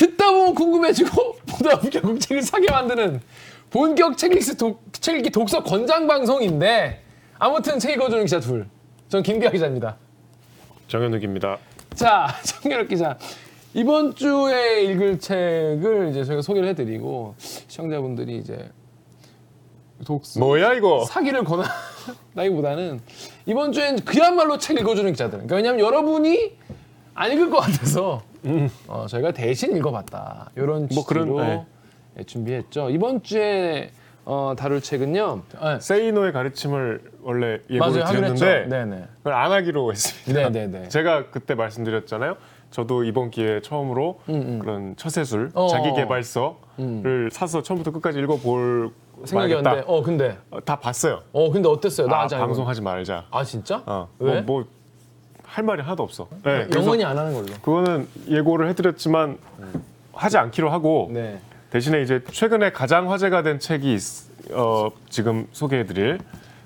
듣다 보면 궁금해지고 보다 보면 결국 책을 사게 만드는 본격 책 읽기, 독, 책 읽기 독서 권장 방송인데 아무튼 책 읽어주는 기자 둘. 전 김기아 기자입니다. 정현욱 입니다. 자, 정렬 기자. 이번 주에 읽을 책을 이제 저희가 소개를 해드리고 시청자분들이 이제 독서 뭐야 이거? 사기를 권한다기보다는 이번 주엔 그야말로 책 읽어주는 기자들. 그러니까 왜냐하면 여러분이 안 읽을 것 같아서 어, 저희가 대신 읽어봤다. 이런 음. 뭐 그런, 취지로 네. 예, 준비했죠. 이번 주에 어, 다룰 책은요. 네. 세이노의 가르침을 원래 예고를 맞아요, 하기로 했죠. 드렸는데 네네. 그걸 안 하기로 했습니다. 네네네. 제가 그때 말씀드렸잖아요. 저도 이번 기회에 처음으로 그런 처세술, 음, 어. 자기 개발서를 사서 처음부터 끝까지 읽어볼 생각이었는데, 말겠다. 어 근데, 어, 다 봤어요. 어 근데 어땠어요? 나 아, 아직 안 방송하지 말자. 아 진짜? 어, 왜? 뭐 할 말이 하나도 없어. 네, 그래서 영원히 안 하는 걸로. 그거는 예고를 해드렸지만 하지 않기로 하고 네. 대신에 이제 최근에 가장 화제가 된 책이 있- 어, 지금 소개해드릴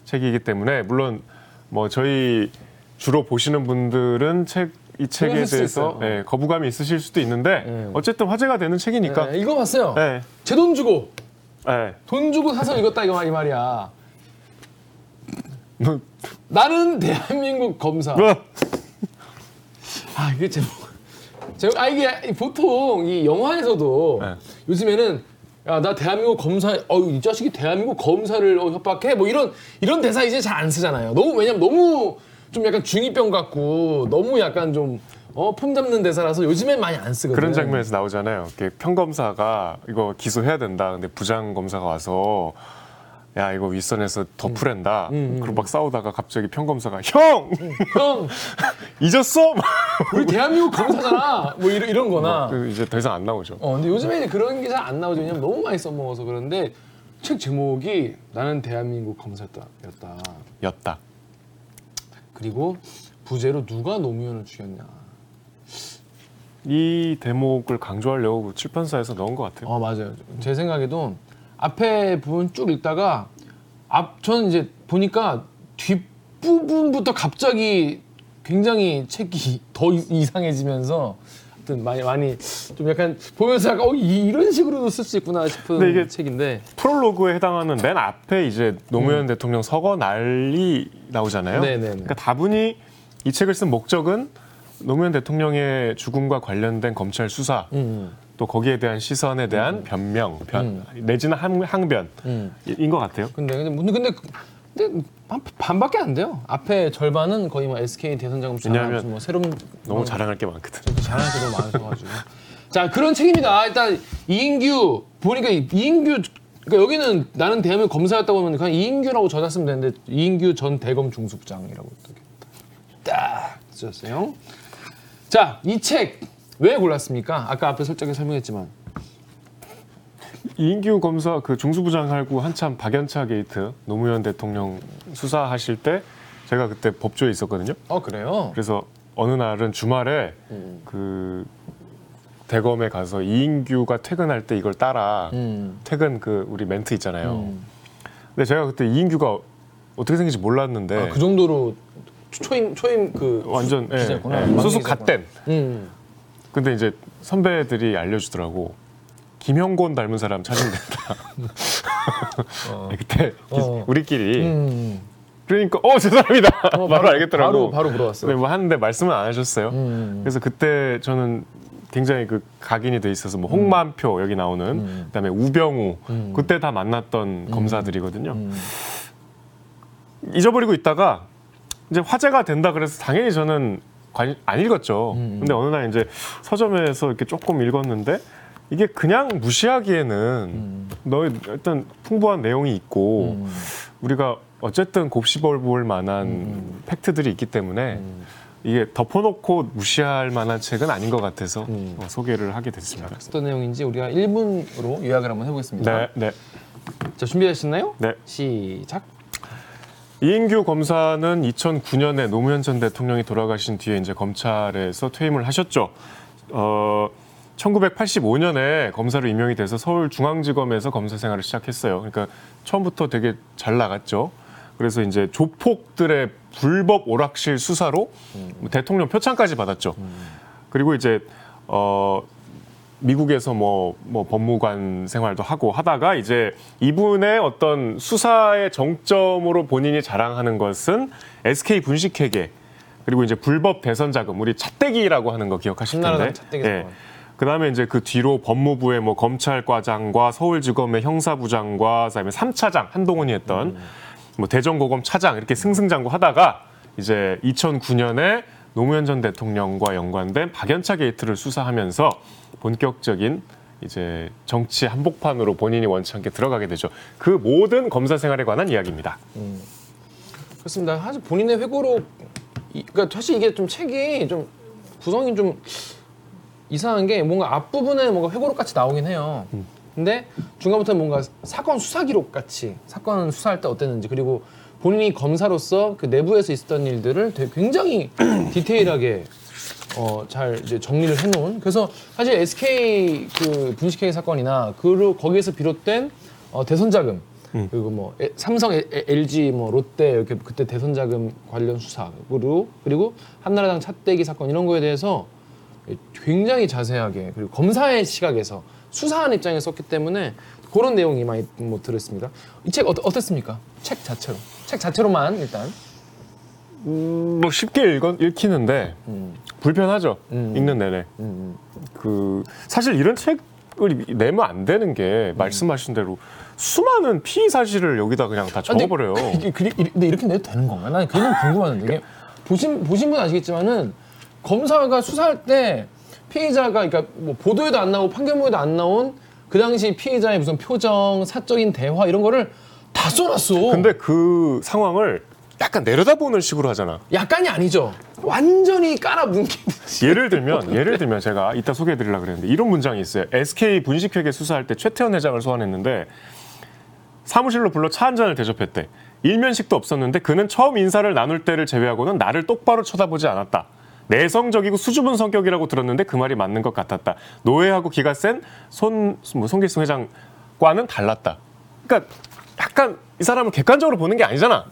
책이기 때문에 물론 뭐 저희 주로 보시는 분들은 책 이 책에 수 대해서 있어요. 예, 거부감이 있으실 수도 있는데 네. 어쨌든 화제가 되는 책이니까 네, 읽어봤어요. 예, 제 돈 주고 예. 돈 주고 사서 읽었다 이거 말- 이 말이야. 뭐, 나는 대한민국 검사. 뭐, 아 이게 제목. 제목 아 이게 보통 이 영화에서도 네. 요즘에는 야 나 대한민국 검사 어이 이 자식이 대한민국 검사를 어, 협박해 뭐 이런 이런 대사 이제 잘 안 쓰잖아요. 너무 왜냐면 너무 좀 약간 중이병 같고 너무 약간 좀 어, 폼 잡는 대사라서 요즘엔 많이 안 쓰거든요. 그런 장면에서 나오잖아요. 이렇게 평검사가 이거 기소해야 된다. 근데 부장 검사가 와서 야 이거 윗선에서 더 음. 풀앤다. 그리고 막 싸우다가 갑자기 평검사가 형 형 잊었어? 우리 대한민국 검사잖아. 뭐 이런, 이런 거나. 그 이제 더 이상 안 나오죠. 어, 근데 요즘에 이제 그런 게 잘 안 나오죠. 왜냐면 너무 많이 써먹어서 그런데 책 제목이 나는 대한민국 검사였다. 였다. 그리고 부제로 누가 노무현을 죽였냐. 이 대목을 강조하려고 출판사에서 넣은 것 같아요. 어, 맞아요. 제 생각에도 앞에 부분 쭉 읽다가 앞, 저는 이제 보니까 뒷부분부터 갑자기 굉장히 책이 더 이- 이상해지면서 하여튼 많이 많이 좀 약간 보면서 약간 어, 이, 이런 식으로도 쓸 수 있구나 싶은 근데 이게 책인데 프롤로그에 해당하는 맨 앞에 이제 노무현 대통령 서거 날이 나오잖아요. 음. 네네네. 그러니까 다분히 이 책을 쓴 목적은 노무현 대통령의 죽음과 관련된 검찰 수사 음, 또 거기에 대한 시선에 대한 변명, 변, 내지는 항, 항변인 음. 것 같아요. 근데 근데 근데 근데, 근데 반, 반밖에 안 돼요. 앞에 절반은 거의 뭐 SK 대선 자금 왜냐하면 뭐 새로운 너무 뭐 자랑할 게 많거든. 잘하는 게 너무 많아서가지고. 자 그런 책입니다. 일단 이인규 보니까 이- 이인규 그러니까 여기는 나는 대한민국 검사였다고 하면 그냥 이인규라고 저자 쓰면 되는데 이인규 전 대검 중수부장이라고 이렇게 딱 쓰셨어요. 자 이 책 왜 골랐습니까? 아까 앞에 설정에 설명했지만 이인규 검사 그 중수부장하고 한참 박연차 게이트 노무현 대통령 수사하실 때 제가 그때 법조에 있었거든요. 어 그래요? 그래서 어느 날은 주말에 음. 그 대검에 가서 이인규가 퇴근할 때 이걸 따라 음. 퇴근 그 우리 멘트 있잖아요. 음. 근데 제가 그때 이인규가 어떻게 생긴지 몰랐는데 아, 그 정도로 초임 초임 그 완전 예, 기자였구나. 예, 막내 소속. 갓된. 음. 근데 이제 선배들이 알려주더라고. 김형곤 닮은 사람 찾으면 된다. 그때 어. 우리끼리 음. 그러니까 어 저 사람이다 바로 알겠더라고. 바로 바로 물어봤어. 근데 뭐 하는데 말씀은 안 하셨어요. 음. 그래서 그때 저는 굉장히 그 각인이 돼 있어서 뭐 홍만표 여기 나오는 음. 그다음에 우병우 음. 그때 다 만났던 검사들이거든요. 음. 잊어버리고 있다가 이제 화제가 된다 그래서 당연히 저는 관- 안 읽었죠. 음. 근데 어느 날 이제 서점에서 이렇게 조금 읽었는데 이게 그냥 무시하기에는 음. 너 일단 풍부한 내용이 있고 음. 우리가 어쨌든 곱씹어볼 만한 음. 팩트들이 있기 때문에 음. 이게 덮어놓고 무시할 만한 책은 아닌 것 같아서 음. 어, 소개를 하게 됐습니다. 어떤 내용인지 우리가 1분으로 요약을 한번 해보겠습니다. 네, 네, 자 준비되셨나요? 네. 시작. 이인규 검사는 2009년에 노무현 전 대통령이 돌아가신 뒤에 이제 검찰에서 퇴임을 하셨죠. 어, 1985년에 검사로 임명이 돼서 서울중앙지검에서 검사 생활을 시작했어요. 그러니까 처음부터 되게 잘 나갔죠. 그래서 이제 조폭들의 불법 오락실 수사로 뭐 대통령 표창까지 받았죠. 그리고 이제 어 미국에서 뭐, 뭐 법무관 생활도 하고 하다가 이제 이분의 어떤 수사의 정점으로 본인이 자랑하는 것은 SK 분식회계 그리고 이제 불법 대선 자금 우리 찻대기라고 하는 거 기억하실 텐데. 찻대기 사건. 그다음에 이제 그 뒤로 법무부의 뭐 검찰과장과 서울지검의 형사부장과 그다음에 삼차장 한동훈이 했던 뭐 대전고검 차장 이렇게 승승장구 하다가 이제 2009년에 노무현 전 대통령과 연관된 박연차 게이트를 수사하면서 본격적인 이제 정치 한복판으로 본인이 원치 않게 들어가게 되죠. 그 모든 검사 생활에 관한 이야기입니다. 그렇습니다. 사실 본인의 회고록, 이- 그러니까 사실 이게 좀 책이 좀 구성이 좀 이상한 게 뭔가 앞부분에 뭔가 회고록 같이 나오긴 해요. 근데 중간부터 뭔가 사건 수사 기록 같이 사건 수사할 때 어땠는지 그리고 본인이 검사로서 그 내부에서 있었던 일들을 되게 굉장히 디테일하게 어, 잘 이제 정리를 해놓은. 그래서 사실 SK 그 분식회계 사건이나 그 거기에서 비롯된 어, 대선 자금 그리고 뭐 에- 삼성, 에- 에- LG, 뭐 롯데 이렇게 그때 대선 자금 관련 수사 그리고 그리고 한나라당 찻대기 사건 이런 거에 대해서 굉장히 자세하게 그리고 검사의 시각에서 수사하는 입장에 썼기 때문에 그런 내용이 많이 뭐 들었습니다. 이 책 어땠습니까? 책 자체로. 책 자체로만 일단. 뭐 쉽게 읽어, 읽히는데 불편하죠. 음. 읽는 내내. 그 사실 이런 책을 내면 안 되는 게 말씀하신 대로 수많은 피의 사실을 여기다 그냥 다 아, 근데 적어버려요. 그- 이게 그리- 이- 근데 이렇게 내도 되는 건가? 나는 그게 너무 궁금한데 이게 보신 보신 분 아시겠지만은 검사가 수사할 때 피의자가 그러니까 뭐 보도에도 안 나오고 판결문에도 안 나온 그 당시 피의자의 무슨 표정, 사적인 대화 이런 거를 다 써놨어. 근데 그 상황을 약간 내려다보는 식으로 하잖아. 약간이 아니죠. 완전히 깔아뭉개듯이. 예를 들면 예를 들면 제가 이따 소개해드리려고 그랬는데 이런 문장이 있어요. SK 분식회계 수사할 때 최태원 회장을 소환했는데 사무실로 불러 차 한 잔을 대접했대. 일면식도 없었는데 그는 처음 인사를 나눌 때를 제외하고는 나를 똑바로 쳐다보지 않았다. 내성적이고 수줍은 성격이라고 들었는데 그 말이 맞는 것 같았다. 노예하고 기가 센손 뭐 송기승 회장과는 달랐다. 그러니까 약간 이 사람을 객관적으로 보는 게 아니잖아.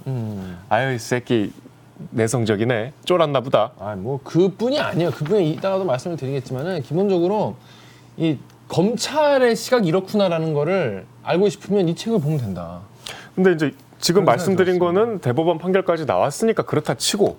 아유 이 새끼 내성적이네. 쫄았나 보다. 아, 뭐 그뿐이 아니에요. 그뿐이 이따가도 말씀을 드리겠지만은 기본적으로 이 검찰의 시각이 이렇구나라는 거를 알고 싶으면 이 책을 보면 된다. 근데 이제 지금 말씀드린 거는 대법원 판결까지 나왔으니까 그렇다 치고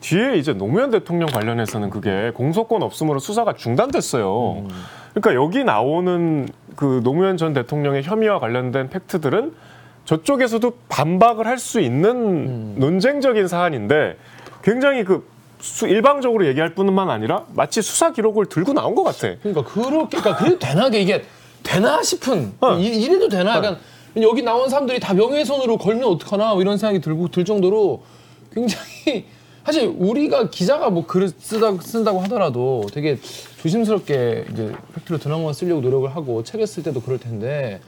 뒤에 이제 노무현 대통령 관련해서는 그게 공소권 없음으로 수사가 중단됐어요. 그러니까 여기 나오는 그 노무현 전 대통령의 혐의와 관련된 팩트들은 저쪽에서도 반박을 할 수 있는 논쟁적인 사안인데 굉장히 그 수- 일방적으로 얘기할 뿐만 아니라 마치 수사 기록을 들고 나온 것 같아. 그러니까 그렇게 그러니까 그래도 되나 이게 되나 싶은 어. 이, 이래도 되나 약간 여기 나온 사람들이 다 명예훼손으로 걸면 어떡하나 뭐 이런 생각이 들고 들 정도로 굉장히 사실 우리가 기자가 뭐 글을 쓰다 쓴다고 하더라도 되게 조심스럽게 이제 팩트로 드러만 쓰려고 노력을 하고 책을 쓸 때도 그럴 텐데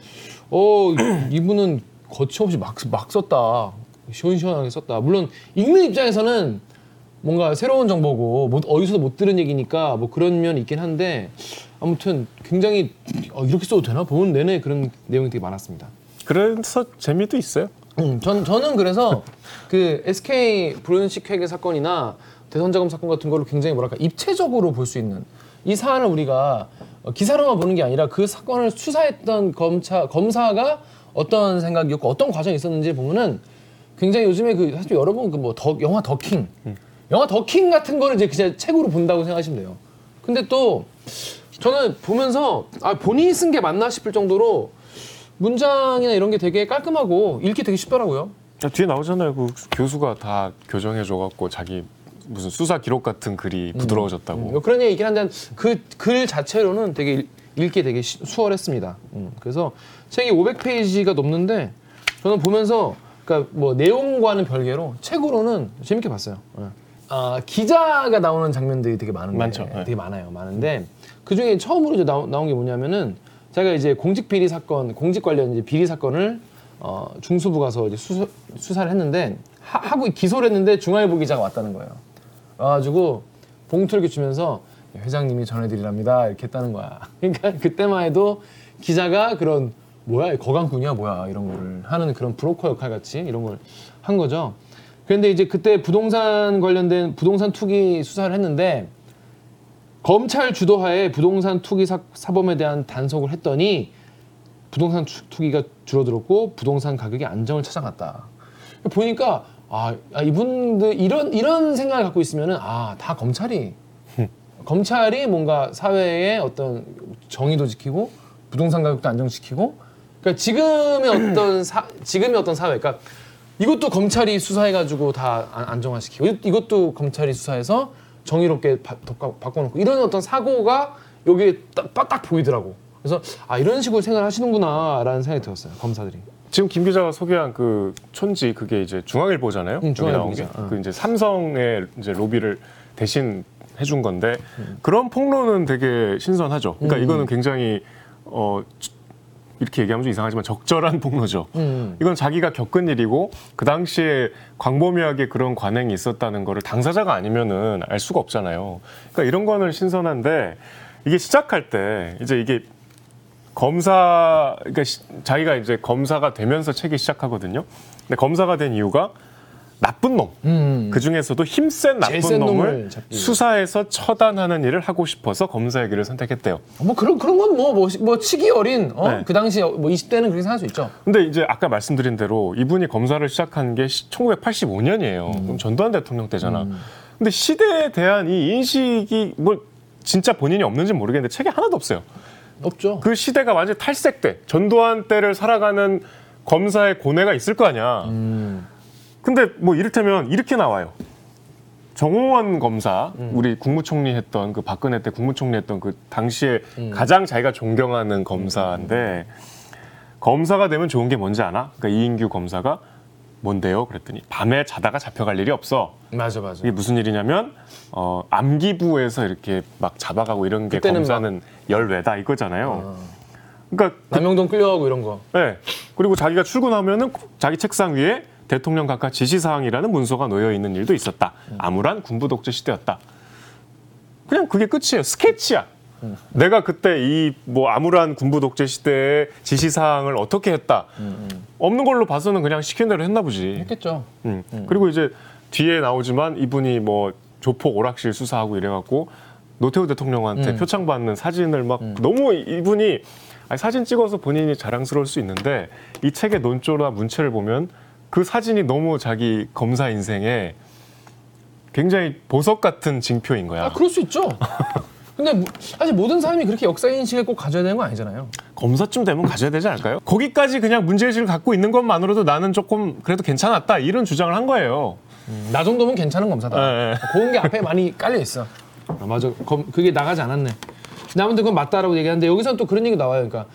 어 이- 이분은 거침없이 막, 막 썼다 시원시원하게 썼다 물론 읽는 입장에서는 뭔가 새로운 정보고 못- 어디서도 못 들은 얘기니까 뭐 그런 면이 있긴 한데 아무튼 굉장히 어, 이렇게 써도 되나 보는 내내 그런 내용이 되게 많았습니다. 그래서 재미도 있어요. 음, 전 저는 그래서 그 SK 브론식 회계 사건이나 대선 자금 사건 같은 거를 굉장히 뭐랄까 입체적으로 볼 수 있는 이 사안을 우리가 어, 기사로만 보는 게 아니라 그 사건을 수사했던 검차 검사가 어떤 생각이었고 어떤 과정이 있었는지 보면은 굉장히 요즘에 그 사실 여러분 그뭐더 영화 더킹 영화 더킹 같은 거를 이제 그냥 책으로 본다고 생각하시면 돼요. 근데 또 저는 보면서 아 본인이 쓴 게 맞나 싶을 정도로 문장이나 이런 게 되게 깔끔하고 읽기 되게 쉽더라고요. 야, 뒤에 나오잖아요. 그 교수가 다 교정해줘갖고 자기 무슨 수사 기록 같은 글이 부드러워졌다고. 뭐 그런 얘기긴 한데 그 글 자체로는 되게 읽- 읽기 되게 시- 수월했습니다. 음, 그래서 책이 500페이지가 넘는데 저는 보면서 그러니까 뭐 내용과는 별개로 책으로는 재밌게 봤어요. 예. 아, 기자가 나오는 장면들이 되게 많은데 많죠. 네. 되게 많아요. 많은데 그 중에 처음으로 이제 나오, 나온 게 뭐냐면은 제가 이제 공직 비리 사건, 공직 관련 이제 비리 사건을 어, 중수부 가서 이제 수사, 수사를 했는데 하, 하고 기소를 했는데 중앙일보 기자가 왔다는 거예요. 와가지고 봉투를 이렇게 주면서 회장님이 전해드리랍니다 이렇게 했다는 거야. 그러니까 그때만 해도 기자가 그런 뭐야 거강꾼이야 뭐야 이런 거를 하는 그런 브로커 역할 같이 이런 걸 한 거죠. 그런데 이제 그때 부동산 관련된 부동산 투기 수사를 했는데 검찰 주도하에 부동산 투기 사, 사범에 대한 단속을 했더니 부동산 투- 투기가 줄어들었고 부동산 가격이 안정을 찾아갔다. 보니까 아, 아, 이분들 이런 이런 생각을 갖고 있으면은 아 다 검찰이 검찰이 뭔가 사회의 어떤 정의도 지키고 부동산 가격도 안정시키고 그러니까 지금의 어떤 사, 지금의 어떤 사회 그러니까 이것도 검찰이 수사해가지고 다 안- 안정화시키고 이- 이것도 검찰이 수사해서 정의롭게 바, 바, 바꿔놓고 이런 어떤 사고가 여기에 딱, 딱, 딱 보이더라고 그래서 아 이런 식으로 생각하시는구나라는 생각이 들었어요 검사들이 지금 김 기자가 소개한 그 촌지 그게 이제 중앙일보잖아요. 응, 여기 나온 게. 중앙일보죠. 어. 그 이제 삼성의 이제 로비를 대신 해준 건데 그런 폭로는 되게 신선하죠. 그러니까 음. 이거는 굉장히 어 이렇게 얘기하면 좀 이상하지만 적절한 폭로죠. 음. 이건 자기가 겪은 일이고 그 당시에 광범위하게 그런 관행이 있었다는 거를 당사자가 아니면은 알 수가 없잖아요. 그러니까 이런 거는 신선한데 이게 시작할 때 이제 이게 검사 그러니까 시- 자기가 이제 검사가 되면서 책이 시작하거든요. 근데 검사가 된 이유가 나쁜 놈. 음. 그 중에서도 힘센 나쁜 센 놈을. 수사해서 처단하는 일을 하고 싶어서 검사의 길을 선택했대요. 뭐 그런 그런 건 뭐 뭐 뭐 치기 어린 어? 네. 그 당시 뭐 20대는 그렇게 생각할 수 있죠. 근데 이제 아까 말씀드린 대로 이분이 검사를 시작한 게 1985년이에요. 그럼 전두환 대통령 때잖아. 근데 시대에 대한 이 인식이 뭐 진짜 본인이 없는지 는 모르겠는데 책에 하나도 없어요. 없죠. 그 시대가 완전 탈색돼. 전두환 때를 살아가는 검사의 고뇌가 있을 거 아니야. 근데 뭐 이를테면 이렇게 나와요. 정호원 검사, 우리 국무총리 했던 그 박근혜 때 국무총리 했던 그 당시에 가장 자기가 존경하는 검사인데 검사가 되면 좋은 게 뭔지 아나? 그러니까 이인규 검사가 뭔데요? 그랬더니 밤에 자다가 잡혀갈 일이 없어. 맞아 맞아. 이게 무슨 일이냐면 어, 암기부에서 이렇게 막 잡아가고 이런 게 그때는 검사는 열외다 이거잖아요. 그러니까 남영동 끌려가고 이런 거. 네. 그리고 자기가 출근하면은 자기 책상 위에 대통령 각하 지시사항이라는 문서가 놓여 있는 일도 있었다. 암울한 군부 독재 시대였다. 그냥 그게 끝이에요. 스케치야. 내가 그때 이 뭐 암울한 군부 독재 시대의 지시 사항을 어떻게 했다. 없는 걸로 봐서는 그냥 시킨 대로 했나 보지. 했겠죠. 음. 그리고 이제 뒤에 나오지만 이분이 뭐 조폭 오락실 수사하고 이래갖고 노태우 대통령한테 음. 표창 받는 사진을 막 너무 이분이 아니, 사진 찍어서 본인이 자랑스러울 수 있는데 이 책의 논조나 문체를 보면 그 사진이 너무 자기 검사 인생에 굉장히 보석 같은 징표인 거야. 아 그럴 수 있죠. 근데 뭐- 사실 모든 사람이 그렇게 역사 인식을 꼭 가져야 되는 건 아니잖아요. 검사쯤 되면 가져야 되지 않을까요? 거기까지 그냥 문제의식을 갖고 있는 것만으로도 나는 조금 그래도 괜찮았다 이런 주장을 한 거예요. 나 정도면 괜찮은 검사다. 네, 네. 그런 게 앞에 많이 깔려 있어. 아, 맞아. 검, 그게 나가지 않았네. 아무튼 그건 맞다라고 얘기하는데 여기서는 또 그런 얘기 나와요. 그러니까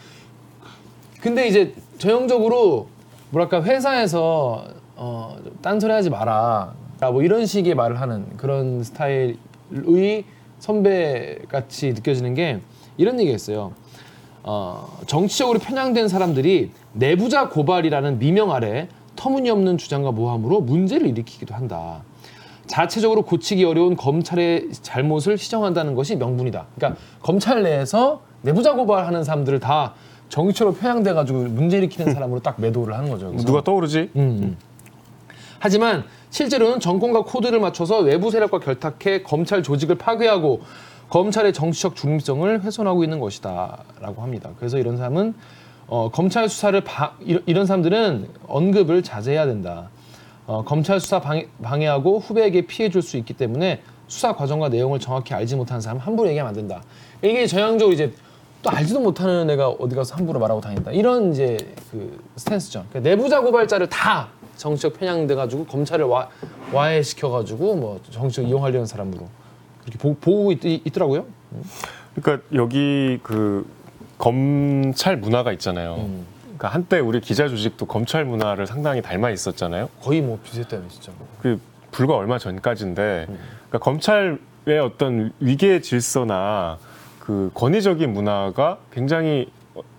근데 이제 전형적으로 뭐랄까 회사에서 어, 딴소리 하지 마라. 아, 뭐 이런 식의 말을 하는 그런 스타일의 선배 같이 느껴지는 게 이런 얘기였어요. 어, 정치적으로 편향된 사람들이 내부자 고발이라는 미명 아래 터무니없는 주장과 모함으로 문제를 일으키기도 한다. 자체적으로 고치기 어려운 검찰의 잘못을 시정한다는 것이 명분이다. 그러니까 검찰 내에서 내부자 고발하는 사람들을 다 정치적으로 편향돼 가지고 문제 일으키는 사람으로 딱 매도를 하는 거죠. 그래서. 누가 떠오르지? 음. 하지만 실제로는 정권과 코드를 맞춰서 외부 세력과 결탁해 검찰 조직을 파괴하고 검찰의 정치적 중립성을 훼손하고 있는 것이다라고 합니다. 그래서 이런 사람은 어, 검찰 수사를 바, 이런, 사람들은 언급을 자제해야 된다. 어, 검찰 수사 방해, 방해하고 후배에게 피해 줄 수 있기 때문에 수사 과정과 내용을 정확히 알지 못하는 사람 은 함부로 얘기하면 안 된다. 이게 전형적으로 이제 또 알지도 못하는 애가 어디 가서 함부로 말하고 다닌다. 이런 이제 그 스탠스죠. 그러니까 내부자 고발자를 다 정치적 편향돼 가지고 검찰을 와, 와해시켜 가지고 뭐 정치적 이용하려는 사람으로 그렇게 보, 보고 있, 있더라고요. 그러니까 여기 그 검찰 문화가 있잖아요. 음. 그러니까 한때 우리 기자 조직도 검찰 문화를 상당히 닮아 있었잖아요. 거의 뭐 비슷해요, 진짜. 그 불과 얼마 전까지인데, 음. 그러니까 검찰의 어떤 위계 질서나 그 권위적인 문화가 굉장히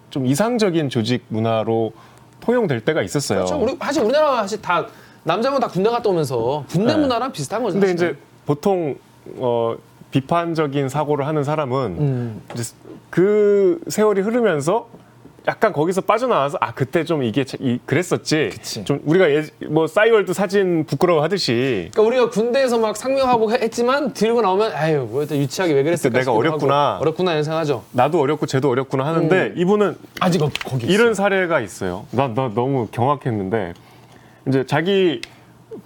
좀 이상적인 조직 문화로 통용될 때가 있었어요. 그렇죠. 우리 사실 우리나라 사실 다 남자분 다 군대 갔다 오면서 군대 네. 문화랑 비슷한 거죠. 근데 사실은. 이제 보통 어, 비판적인 사고를 하는 사람은 음. 이제 그 세월이 흐르면서 약간 거기서 빠져나와서 아 그때 좀 이게 자- 이, 그랬었지. 그치. 좀 우리가 예, 뭐 싸이월드 사진 부끄러워 하듯이 그러니까 우리가 군대에서 막 상명하고 했지만 들고 나오면 아유 뭐 일단 유치하게 왜 그랬을까 내가 싶기도 어렸구나. 하고, 어렵구나 이런 생각하죠. 나도 어렵고 쟤도 어렵구나 하는데 이분은 아직 어- 거기 있어. 이런 사례가 있어요. 나, 나 너무 경악했는데 이제 자기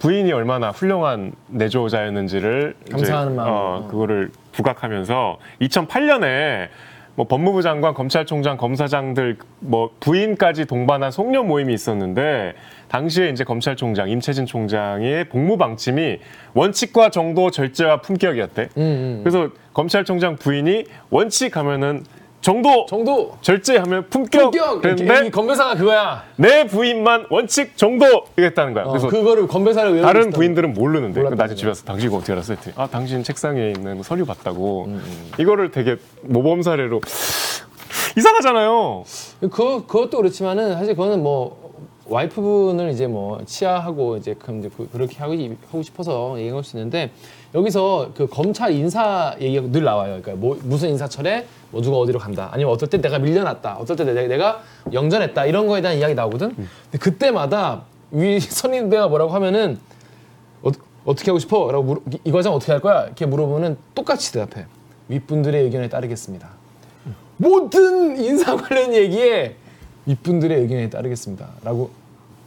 부인이 얼마나 훌륭한 내조자였는지를 이제, 감사하는 마음으로. 어, 그거를 부각하면서 2008년에 뭐 법무부 장관, 검찰총장, 검사장들 뭐 부인까지 동반한 송년 모임이 있었는데 당시에 이제 검찰총장 임채진 총장의 복무 방침이 원칙과 정도, 절제와 품격이었대. 음, 음. 그래서 검찰총장 부인이 원칙 하면은 정도, 정도 절제하면 품격. 품격 이 건배사가 그거야. 내 부인만 원칙 정도 이랬다는 거야. 어, 그래서 그거를 건배사를 외우고 다른 있었다고. 부인들은 모르는데 몰랐다는 나중에 집에 와서 당신 이거 어떻게 알았어? 했더니 아 당신 책상에 있는 서류 봤다고 음, 이거를 되게 모범 사례로 이상하잖아요. 그 그것도 그렇지만은 사실 그거는 뭐 와이프분을 이제 뭐 치아하고 이제 그럼 이제 그- 그렇게 하고 하고 싶어서 얘기할 수 있는데 여기서 그 검찰 인사 얘기가 늘 나와요. 그러니까 뭐 무슨 인사철에 뭐 누가 어디로 간다. 아니면 어떨 때 내가 밀려났다. 어떨 때 내가, 내가 영전했다. 이런 거에 대한 이야기 나오거든. 근데 그때마다 위 선임대가 뭐라고 하면은 어, 어떻게 하고 싶어? 라고 물어, 이- 이 과장 어떻게 할 거야? 이렇게 물어보면 똑같이 대답해. 윗분들의 의견에 따르겠습니다. 모든 인사 관련 얘기에 윗분들의 의견에 따르겠습니다. 라고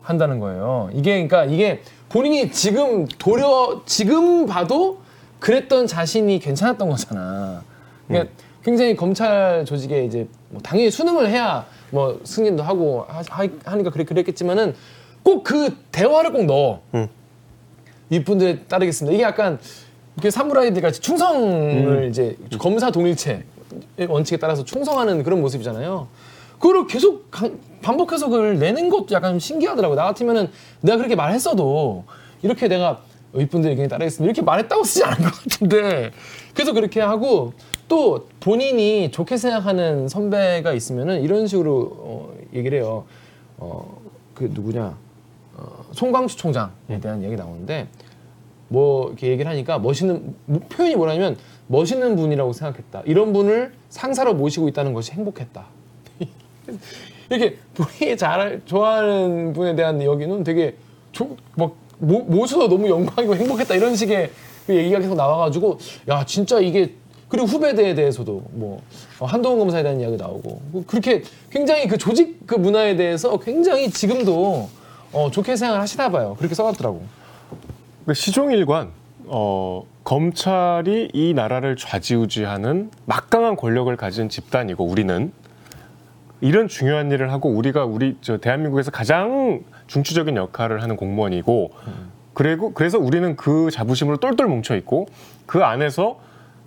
한다는 거예요. 이게 그러니까 이게 본인이 지금 도려 지금 봐도 그랬던 자신이 괜찮았던 거잖아. 그러니까 굉장히 검찰 조직에 이제 뭐 당연히 수능을 해야 뭐 승진도 하고 하, 하- 하니까 그래 그랬겠지만은 꼭 그 대화를 꼭 넣어. 윗분들에 따르겠습니다. 이게 약간 이렇게 사무라이들 같이 충성을 이제 검사 동일체 원칙에 따라서 충성하는 그런 모습이잖아요. 그걸 계속 강- 반복해서 그걸 내는 것도 약간 신기하더라고. 나 같으면은 내가 그렇게 말했어도 이렇게 내가 윗분들 의견에 따르겠습니다. 이렇게 말했다고 쓰지 않을 것 같은데 그래서 그렇게 하고 또 본인이 좋게 생각하는 선배가 있으면은 이런 식으로 어, 얘기를 해요. 어, 그 누구냐? 어, 송광수 총장에 대한 얘기 나오는데 뭐 이렇게 얘기를 하니까 멋있는 뭐 표현이 뭐냐면 멋있는 분이라고 생각했다. 이런 분을 상사로 모시고 있다는 것이 행복했다. 이렇게 본인이 잘 좋아하는 분에 대한 여기는 되게 조, 막 모, 모셔서 너무 영광이고 행복했다 이런 식의 그 얘기가 계속 나와가지고 야 진짜 이게 그리고 후배들에 대해서도 뭐 어, 한동훈 검사에 대한 이야기 나오고 뭐 그렇게 굉장히 그 조직 그 문화에 대해서 굉장히 지금도 어, 좋게 생각을 하시나 봐요. 그렇게 써놨더라고. 그 시종일관 어, 검찰이 이 나라를 좌지우지하는 막강한 권력을 가진 집단이고 우리는 이런 중요한 일을 하고 우리가 우리 저 대한민국에서 가장 중추적인 역할을 하는 공무원이고 그리고 그래서 우리는 그 자부심으로 똘똘 뭉쳐 있고 그 안에서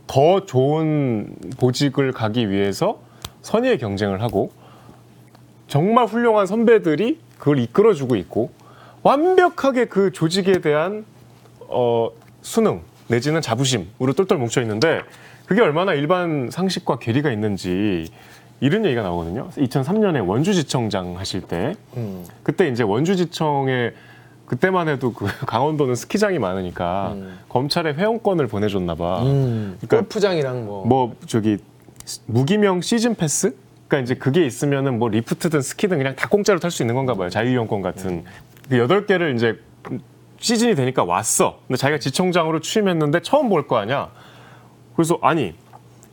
더 좋은 보직을 가기 위해서 선의의 경쟁을 하고 정말 훌륭한 선배들이 그걸 이끌어주고 있고 완벽하게 그 조직에 대한 어, 수능 내지는 자부심으로 똘똘 뭉쳐 있는데 그게 얼마나 일반 상식과 괴리가 있는지 이런 얘기가 나오거든요. 2003년에 원주지청장 하실 때 음. 그때 이제 원주지청에 그때만 해도 그 강원도는 스키장이 많으니까 검찰에 회원권을 보내줬나 봐. 음, 그러니까 골프장이랑 뭐, 뭐 저기 무기명 시즌 패스? 그러니까 이제 그게 있으면은 뭐 리프트든 스키든 그냥 다 공짜로 탈 수 있는 건가 봐요. 자유이용권 같은. 그 여덟 개를 이제 시즌이 되니까 왔어. 근데 자기가 지청장으로 취임했는데 처음 볼 거 아니야. 그래서 아니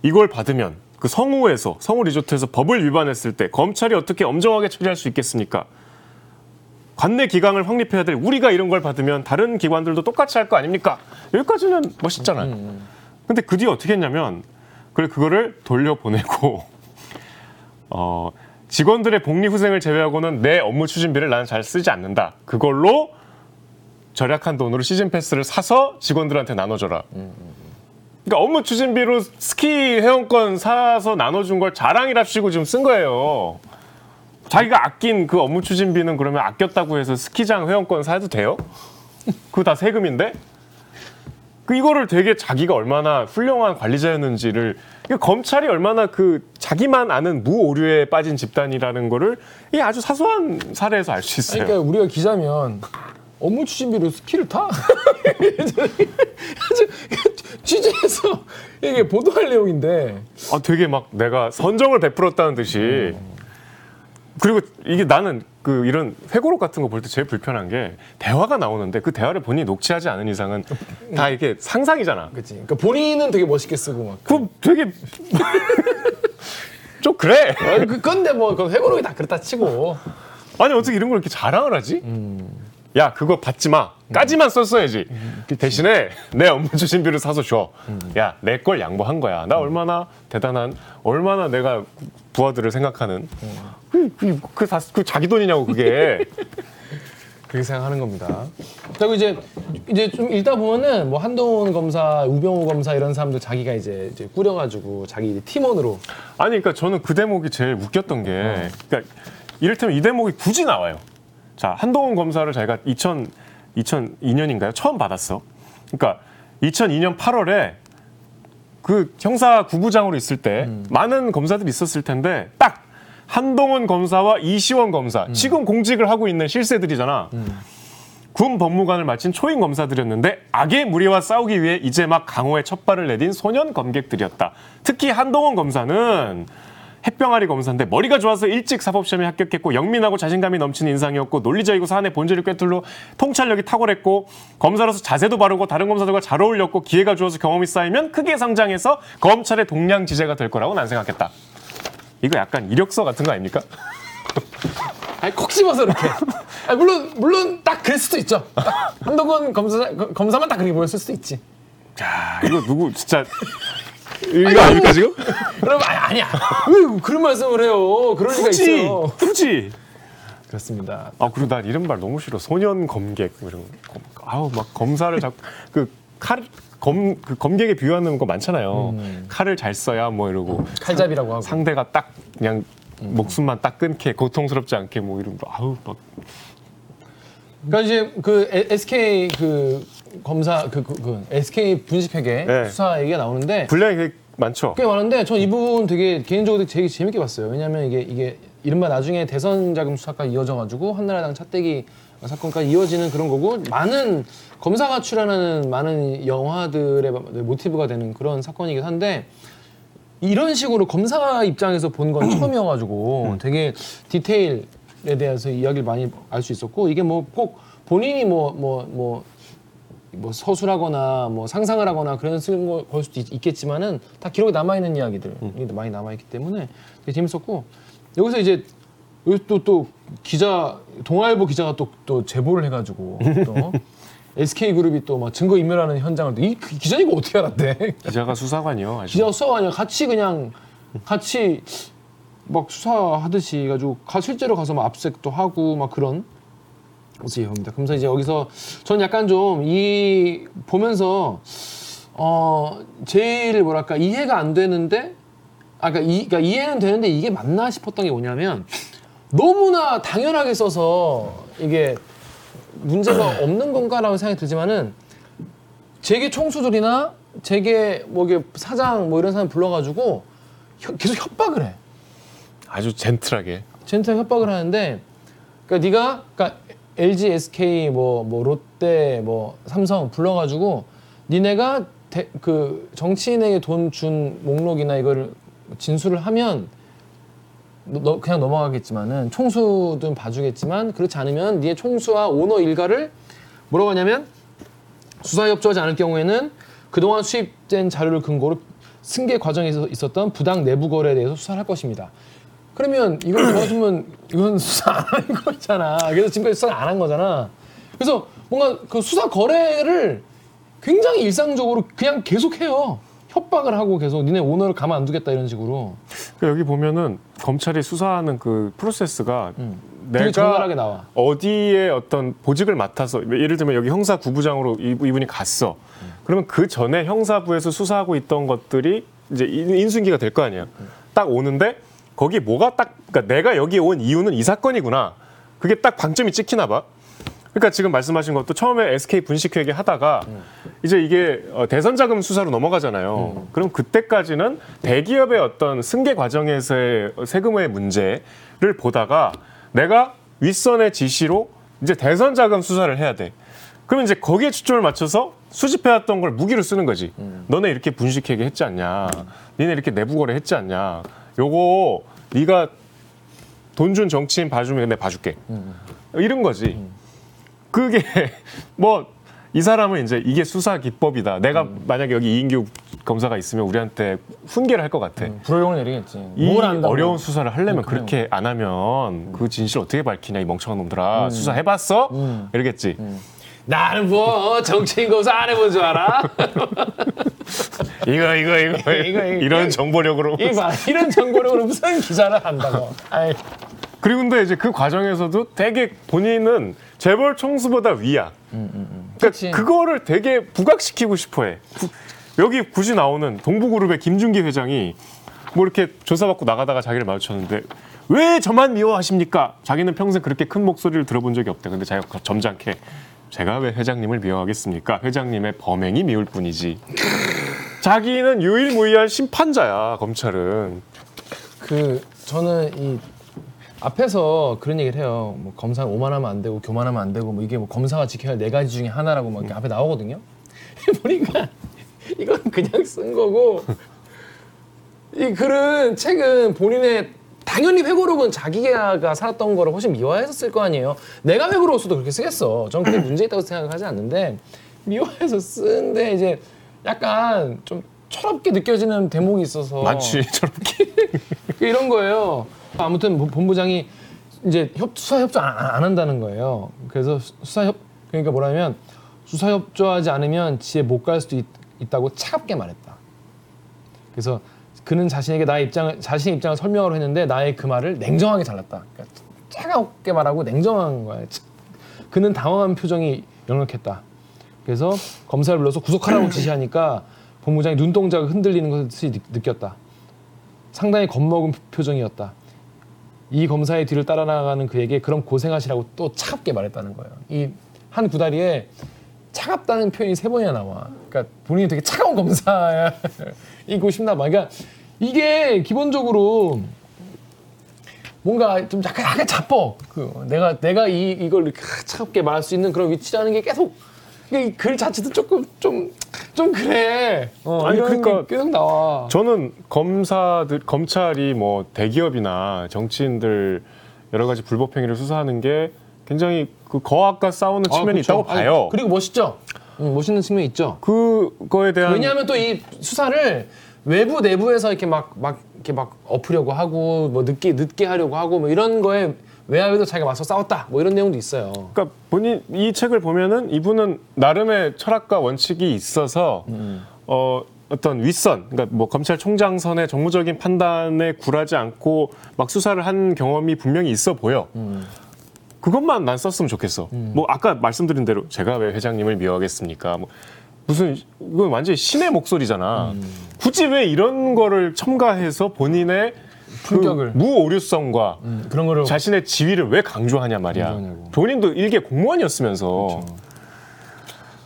이걸 받으면 그 성우에서 성우 리조트에서 법을 위반했을 때 검찰이 어떻게 엄정하게 처리할 수 있겠습니까? 관내 기강을 확립해야 될 우리가 이런 걸 받으면 다른 기관들도 똑같이 할 거 아닙니까? 여기까지는 멋있잖아요. 근데 그 뒤에 어떻게 했냐면 그래 그거를 돌려보내고 어, 직원들의 복리 후생을 제외하고는 내 업무 추진비를 나는 잘 쓰지 않는다. 그걸로 절약한 돈으로 시즌 패스를 사서 직원들한테 나눠줘라. 그러니까 업무 추진비로 스키 회원권 사서 나눠준 걸 자랑이랍시고 지금 쓴 거예요. 자기가 아낀 그 업무 추진비는 그러면 아꼈다고 해서 스키장 회원권 사도 돼요? 그거 다 세금인데? 그 이거를 되게 자기가 얼마나 훌륭한 관리자였는지를 검찰이 얼마나 그 자기만 아는 무오류에 빠진 집단이라는 거를 이 아주 사소한 사례에서 알 수 있어요. 그러니까 우리가 기자면 업무 추진비로 스키를 타? 취재해서 이게 보도할 내용인데 아, 되게 막 내가 선정을 베풀었다는 듯이 그리고 이게 나는 그 이런 회고록 같은 거 볼 때 제일 불편한 게 대화가 나오는데 그 대화를 본인이 녹취하지 않은 이상은 다 이게 상상이잖아. 그치. 그러니까 본인은 되게 멋있게 쓰고 막. 그 되게 좀 그래. 어, 그 건데 뭐 그건 회고록이 다 그렇다 치고. 아니 어떻게 이런 걸 이렇게 자랑을 하지? 야 그거 받지 마. 까지만 썼어야지. 대신에 내 업무 추진비를 사서 줘. 야 내 걸 양보한 거야. 나 얼마나 대단한, 얼마나 내가 부하들을 생각하는. 그, 그, 그, 다, 그 자기 돈이냐고 그게. 그렇게 생각하는 겁니다. 그리고 이제 이제 좀 읽다 보면은 뭐 한동훈 검사, 우병우 검사 이런 사람들 자기가 이제, 이제 꾸려가지고 자기 이제 팀원으로 아니 그러니까 저는 그 대목이 제일 웃겼던 게 그러니까 이를테면 이 대목이 굳이 나와요. 자 한동훈 검사를 자기가 2000 2002년인가요? 처음 받았어. 그러니까 2002년 8월에 그 형사 구부장으로 있을 때 많은 검사들이 있었을 텐데 딱 한동훈 검사와 이시원 검사 지금 공직을 하고 있는 실세들이잖아. 군 법무관을 마친 초임 검사들이었는데 악의 무리와 싸우기 위해 이제 막 강호에 첫 발을 내딘 소년 검객들이었다. 특히 한동훈 검사는 햇병아리 검사인데 머리가 좋아서 일찍 사법시험에 합격했고 영민하고 자신감이 넘치는 인상이었고 논리적이고 사안의 본질을 꿰뚫로 통찰력이 탁월했고 검사로서 자세도 바르고 다른 검사들과 잘 어울렸고 기회가 주어서 경험이 쌓이면 크게 성장해서 검찰의 동량 지제가 될 거라고 난 생각했다. 이거 약간 이력서 같은 거 아닙니까? 아니 콕 집어서 이렇게. 아니, 물론 물론 딱 그랬을 수도 있죠. 딱 한동훈 검사 검사만 딱 그렇게 보였을 수도 있지. 야 이거 누구 진짜 이거 아닙니까 지금? 그럼 아니, 아니야. 왜 그런 말씀을 해요? 그럴 리가 굳이 있어요. 굳이 그렇습니다. 아 그리고 난 이런 말 너무 싫어 소년 검객 뭐 이런 거 아우 막 검사를 자꾸 그칼검 그 검객에 비유하는 거 많잖아요 칼을 잘 써야 뭐 이러고 칼잡이라고 하고. 상대가 딱 그냥 목숨만 딱 끊게 고통스럽지 않게 뭐 이런 거 아우 막 그러니까 이제 그 에- SK 그 검사 그, 그, 그 SK 분식회계 네. 수사 얘기가 나오는데 분량이 되게 많죠 꽤 많은데 전 이 부분 되게 개인적으로 되게 재밌게 봤어요. 왜냐하면 이게 이게 이른바 나중에 대선 자금 수사까지 이어져가지고 한나라당 차떼기 사건까지 이어지는 그런 거고 많은 검사가 출연하는 많은 영화들의 모티브가 되는 그런 사건이긴 한데 이런 식으로 검사 입장에서 본 건 처음이어가지고 되게 디테일에 대해서 이야기를 많이 알 수 있었고 이게 뭐 꼭 본인이 뭐 뭐 뭐 뭐 서술하거나 뭐 상상을 하거나 그런 쓰는 거- 걸 수도 있, 겠지만은다 기록에 남아 있는 이야기들 이 많이 남아 있기 때문에 되게 재밌었고 여기서 이제 여기 또 또 기자 동아일보 기자가 또 또 제보를 해가지고 또 SK 그룹이 또 막 증거 인멸하는 현장을 또 이 기자님 이거 어떻게 알았대? 기자가 수사관이요 아주. 기자가 수사가 아니라 같이 그냥 같이 막 수사하듯이 가지고 가 실제로 가서 막 압색도 하고 막 그런 모습입니다. 그래서 이제 여기서 전 약간 좀 이 보면서 어 제일 뭐랄까 이해가 안 되는데 아 그러니까, 이, 그러니까 이해는 되는데 이게 맞나 싶었던 게 뭐냐면 너무나 당연하게 써서 이게 문제가 없는 건가라는 생각이 들지만은 재계 총수들이나 재계 뭐 이게 사장 뭐 이런 사람 불러가지고 혀- 계속 협박을 해. 아주 젠틀하게 젠틀 협박을 하는데 그러니까 네가 그러니까 LG, SK 뭐 뭐 롯데 뭐 삼성 불러가지고 니네가 대, 그 정치인에게 돈 준 목록이나 이거를 진술을 하면 너, 너 그냥 넘어가겠지만은 총수든 봐주겠지만 그렇지 않으면 니네 총수와 오너 일가를 뭐라고 하냐면 수사에 협조하지 않을 경우에는 그동안 수입된 자료를 근거로 승계 과정에서 있었던 부당 내부 거래에 대해서 수사를 할 것입니다. 그러면 이걸 도와주면 이건 수사 안 하는 거잖아. 그래서 지금까지 수사 안한 거잖아. 그래서 뭔가 그 수사 거래를 굉장히 일상적으로 그냥 계속 해요. 협박을 하고 계속 니네 오너를 가만 안 두겠다 이런 식으로 그 여기 보면은 검찰이 수사하는 그 프로세스가 되게 적나라하게 나와. 어디에 어떤 보직을 맡아서 예를 들면 여기 형사 구부장으로 이- 이분이 갔어. 그러면 그 전에 형사부에서 수사하고 있던 것들이 이제 인- 인수인계가 될 거 아니야. 딱 오는데 거기 뭐가 딱 그러니까 내가 여기 온 이유는 이 사건이구나. 그게 딱 방점이 찍히나 봐. 그러니까 지금 말씀하신 것도 처음에 SK 분식회계 하다가 이제 이게 어, 대선 자금 수사로 넘어가잖아요. 그럼 그때까지는 대기업의 어떤 승계 과정에서의 세금의 문제를 보다가 내가 윗선의 지시로 이제 대선 자금 수사를 해야 돼. 그러면 이제 거기에 초점을 맞춰서 수집해왔던 걸 무기로 쓰는 거지. 너네 이렇게 분식회계 했지 않냐? 니네 이렇게 내부 거래 했지 않냐? 요거 네가 돈 준 정치인 봐주면 내가 봐줄게. 이런 거지. 그게 뭐 이 사람은 이제 이게 수사 기법이다. 내가 만약에 여기 이인규 검사가 있으면 우리한테 훈계를 할 것 같아. 불호령을 내리겠지. 이 뭘 안다고. 어려운 수사를 하려면 그래요. 그렇게 안 하면 그 진실 어떻게 밝히냐 이 멍청한 놈들아 수사해봤어? 이러겠지. 나는 뭐 정치인 검사 안 해본 줄 알아? 이거 이거 이거, 이거. 이런 정보력으로 이봐 이런 정보력으로 무슨 기사를 한다고. 아이, 그리고 근데 이제 그 과정에서도 되게 본인은 재벌 총수보다 위야. 그러니까 그치. 그거를 되게 부각시키고 싶어해. 구- 여기 굳이 나오는 동부그룹의 김준기 회장이 뭐 이렇게 조사받고 나가다가 자기를 마주쳤는데 왜 저만 미워하십니까? 자기는 평생 그렇게 큰 목소리를 들어본 적이 없대. 근데 자기가 점잖게 제가 왜 회장님을 미워하겠습니까? 회장님의 범행이 미울 뿐이지. 자기는 유일무이한 심판자야 검찰은. 그 저는 이 앞에서 그런 얘기를 해요. 뭐 검사 오만하면 안 되고 교만하면 안 되고 뭐 이게 뭐 검사가 지켜야 할 네 가지 중에 하나라고 막 이렇게 앞에 나오거든요. 보니까 이건 그냥 쓴 거고 이 글은 책은 본인의 당연히 회고록은 자기가 살았던 거를 훨씬 미화해서 거 아니에요. 내가 회고록 써도 그렇게 쓰겠어. 전 그게 문제 있다고 생각하지 않는데 미화해서 쓰는데 이제 약간 좀 철없게 느껴지는 대목이 있어서 많지 저렇게. 이런 거예요. 아무튼 본- 본부장이 이제 협, 수사 협조 안, 안 한다는 거예요. 그래서 수- 수사 협 그러니까 뭐라면 수사 협조하지 않으면 지에 못 갈 수도 있, 있다고 차갑게 말했다. 그래서 그는 자신에게 나의 입장을 자신의 입장을 설명하려 했는데 나의 그 말을 냉정하게 잘랐다. 그러니까 차갑게 말하고 냉정한 거야. 치- 그는 당황한 표정이 역력했다. 그래서 검사를 불러서 구속하라고 지시하니까 본부장이 눈동자가 흔들리는 것을 느- 느꼈다. 상당히 겁먹은 표정이었다. 이 검사의 뒤를 따라 나가는 그에게 그럼 고생하시라고 또 차갑게 말했다는 거예요. 이 한 구다리에 차갑다는 표현이 세 번이나 나와. 그러니까 본인이 되게 차가운 검사 이고 싶나 봐. 그러니까 이게 기본적으로 뭔가 좀 약간 약간 자뻑. 그 내가 내가 이 이걸 이렇게 차갑게 말할 수 있는 그런 위치라는 게 계속 이글 자체도 조금 좀 좀 그래. 어, 아니, 그러니까 게 계속 나와. 저는 검사들 검찰이 뭐 대기업이나 정치인들 여러 가지 불법 행위를 수사하는 게 굉장히 그 거학과 싸우는 아, 측면이 그렇죠. 있다고 봐요. 아니, 그리고 멋있죠. 응, 멋있는 측면이 있죠. 그거에 대한 왜냐하면 또 이 수사를 외부 내부에서 이렇게 막 막 이렇게 막 엎으려고 하고 뭐 늦게 늦게 하려고 하고 뭐 이런 거에 외압에도 자기가 맞서 싸웠다 뭐 이런 내용도 있어요. 그러니까 본인 이 책을 보면은 이분은 나름의 철학과 원칙이 있어서 음. 어 어떤 윗선, 그러니까 뭐 검찰총장 선의 정무적인 판단에 굴하지 않고 막 수사를 한 경험이 분명히 있어 보여. 음. 그것만 난 썼으면 좋겠어. 뭐 아까 말씀드린 대로 제가 왜 회장님을 미워하겠습니까? 뭐 무슨 이건 완전히 신의 목소리잖아. 음. 굳이 왜 이런 거를 첨가해서 본인의 품격을. 그 무오류성과 음, 그런 거를 자신의 지위를 왜 강조하냐 말이야. 강조하냐고. 본인도 일개 공무원이었으면서.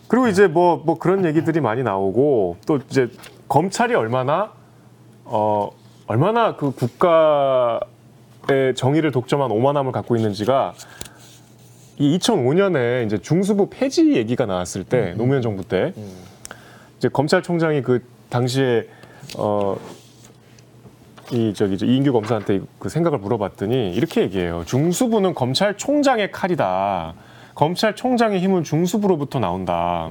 그리고 이제 뭐, 뭐 그런 얘기들이 많이 나오고 또 이제 검찰이 얼마나 어 얼마나 그 국가의 정의를 독점한 오만함을 갖고 있는지가 이 2005년에 이제 중수부 폐지 얘기가 나왔을 때 노무현 정부 때 이제 검찰총장이 그 당시에 어 이 저기 저 이인규 검사한테 그 생각을 물어봤더니 이렇게 얘기해요. 중수부는 검찰총장의 칼이다. 검찰총장의 힘은 중수부로부터 나온다.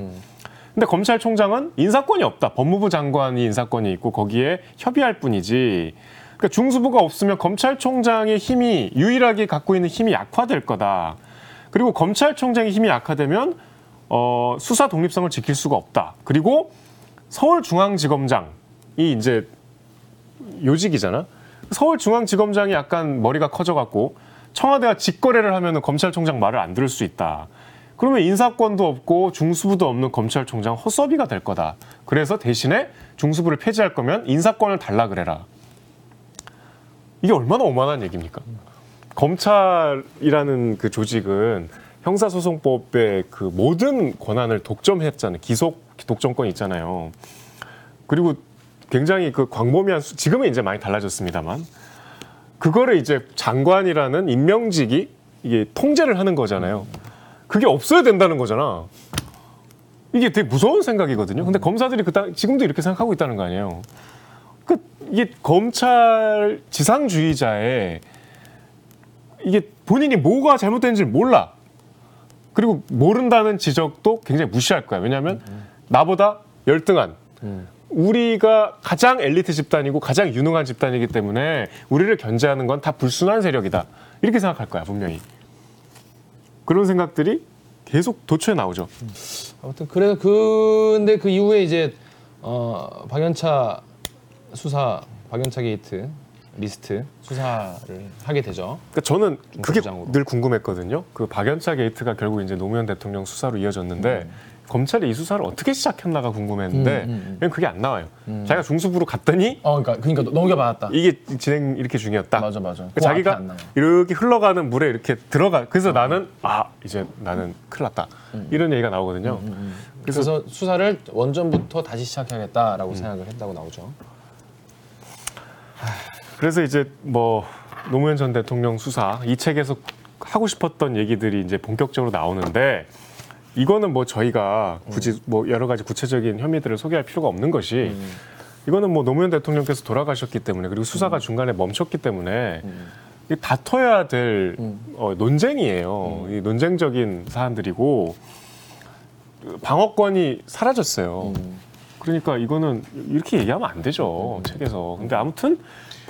근데 검찰총장은 인사권이 없다. 법무부 장관이 인사권이 있고 거기에 협의할 뿐이지. 그러니까 중수부가 없으면 검찰총장의 힘이 유일하게 갖고 있는 힘이 약화될 거다. 그리고 검찰총장의 힘이 약화되면 어, 수사 독립성을 지킬 수가 없다. 그리고 서울중앙지검장이 이제 요직이잖아. 서울중앙지검장이 약간 머리가 커져갖고 청와대가 직거래를 하면 검찰총장 말을 안 들을 수 있다. 그러면 인사권도 없고 중수부도 없는 검찰총장 헛서비가 될 거다. 그래서 대신에 중수부를 폐지할 거면 인사권을 달라 그래라. 이게 얼마나 오만한 얘기입니까? 검찰이라는 그 조직은 형사소송법의 그 모든 권한을 독점했잖아요. 기속 독점권 있잖아요. 그리고 굉장히 그 광범위한 수, 지금은 이제 많이 달라졌습니다만 그거를 이제 장관이라는 임명직이 이게 통제를 하는 거잖아요. 그게 없어야 된다는 거잖아. 이게 되게 무서운 생각이거든요. 근데 검사들이 그 당- 지금도 이렇게 생각하고 있다는 거 아니에요. 그 이게 검찰 지상주의자의 이게 본인이 뭐가 잘못된지 몰라. 그리고 모른다는 지적도 굉장히 무시할 거야. 왜냐하면 나보다 열등한 우리가 가장 엘리트 집단이고 가장 유능한 집단이기 때문에 우리를 견제하는 건 다 불순한 세력이다. 이렇게 생각할 거야 분명히. 그런 생각들이 계속 도처에 나오죠. 아무튼 그래 근데 그 이후에 이제 어 박연차 수사 박연차 게이트 리스트 수사를 하게 되죠. 그러니까 저는 그게 중수부장으로. 늘 궁금했거든요. 그 박연차 게이트가 결국 이제 노무현 대통령 수사로 이어졌는데 검찰이 이 수사를 어떻게 시작했나가 궁금했는데 음, 음, 음. 그냥 그게 안 나와요. 자기가 중수부로 갔더니 어 그러니까 그러니까 넘겨받았다. 이게 진행 이렇게 중이었다. 맞아 맞아. 그러니까 그 자기가 앞에 안 나와. 이렇게 흘러가는 물에 이렇게 들어가. 그래서 나는 아 이제 나는 큰일 났다. 이런 얘기가 나오거든요. 그래서, 그래서 수사를 원전부터 다시 시작해야겠다라고 생각을 했다고 나오죠. 그래서 이제 뭐 노무현 전 대통령 수사 이 책에서 하고 싶었던 얘기들이 이제 본격적으로 나오는데 이거는 뭐 저희가 굳이 뭐 여러 가지 구체적인 혐의들을 소개할 필요가 없는 것이 이거는 뭐 노무현 대통령께서 돌아가셨기 때문에 그리고 수사가 중간에 멈췄기 때문에 다퉈야 될 어, 논쟁이에요. 이 논쟁적인 사안들이고 방어권이 사라졌어요. 그러니까 이거는 이렇게 얘기하면 안 되죠 책에서. 근데 아무튼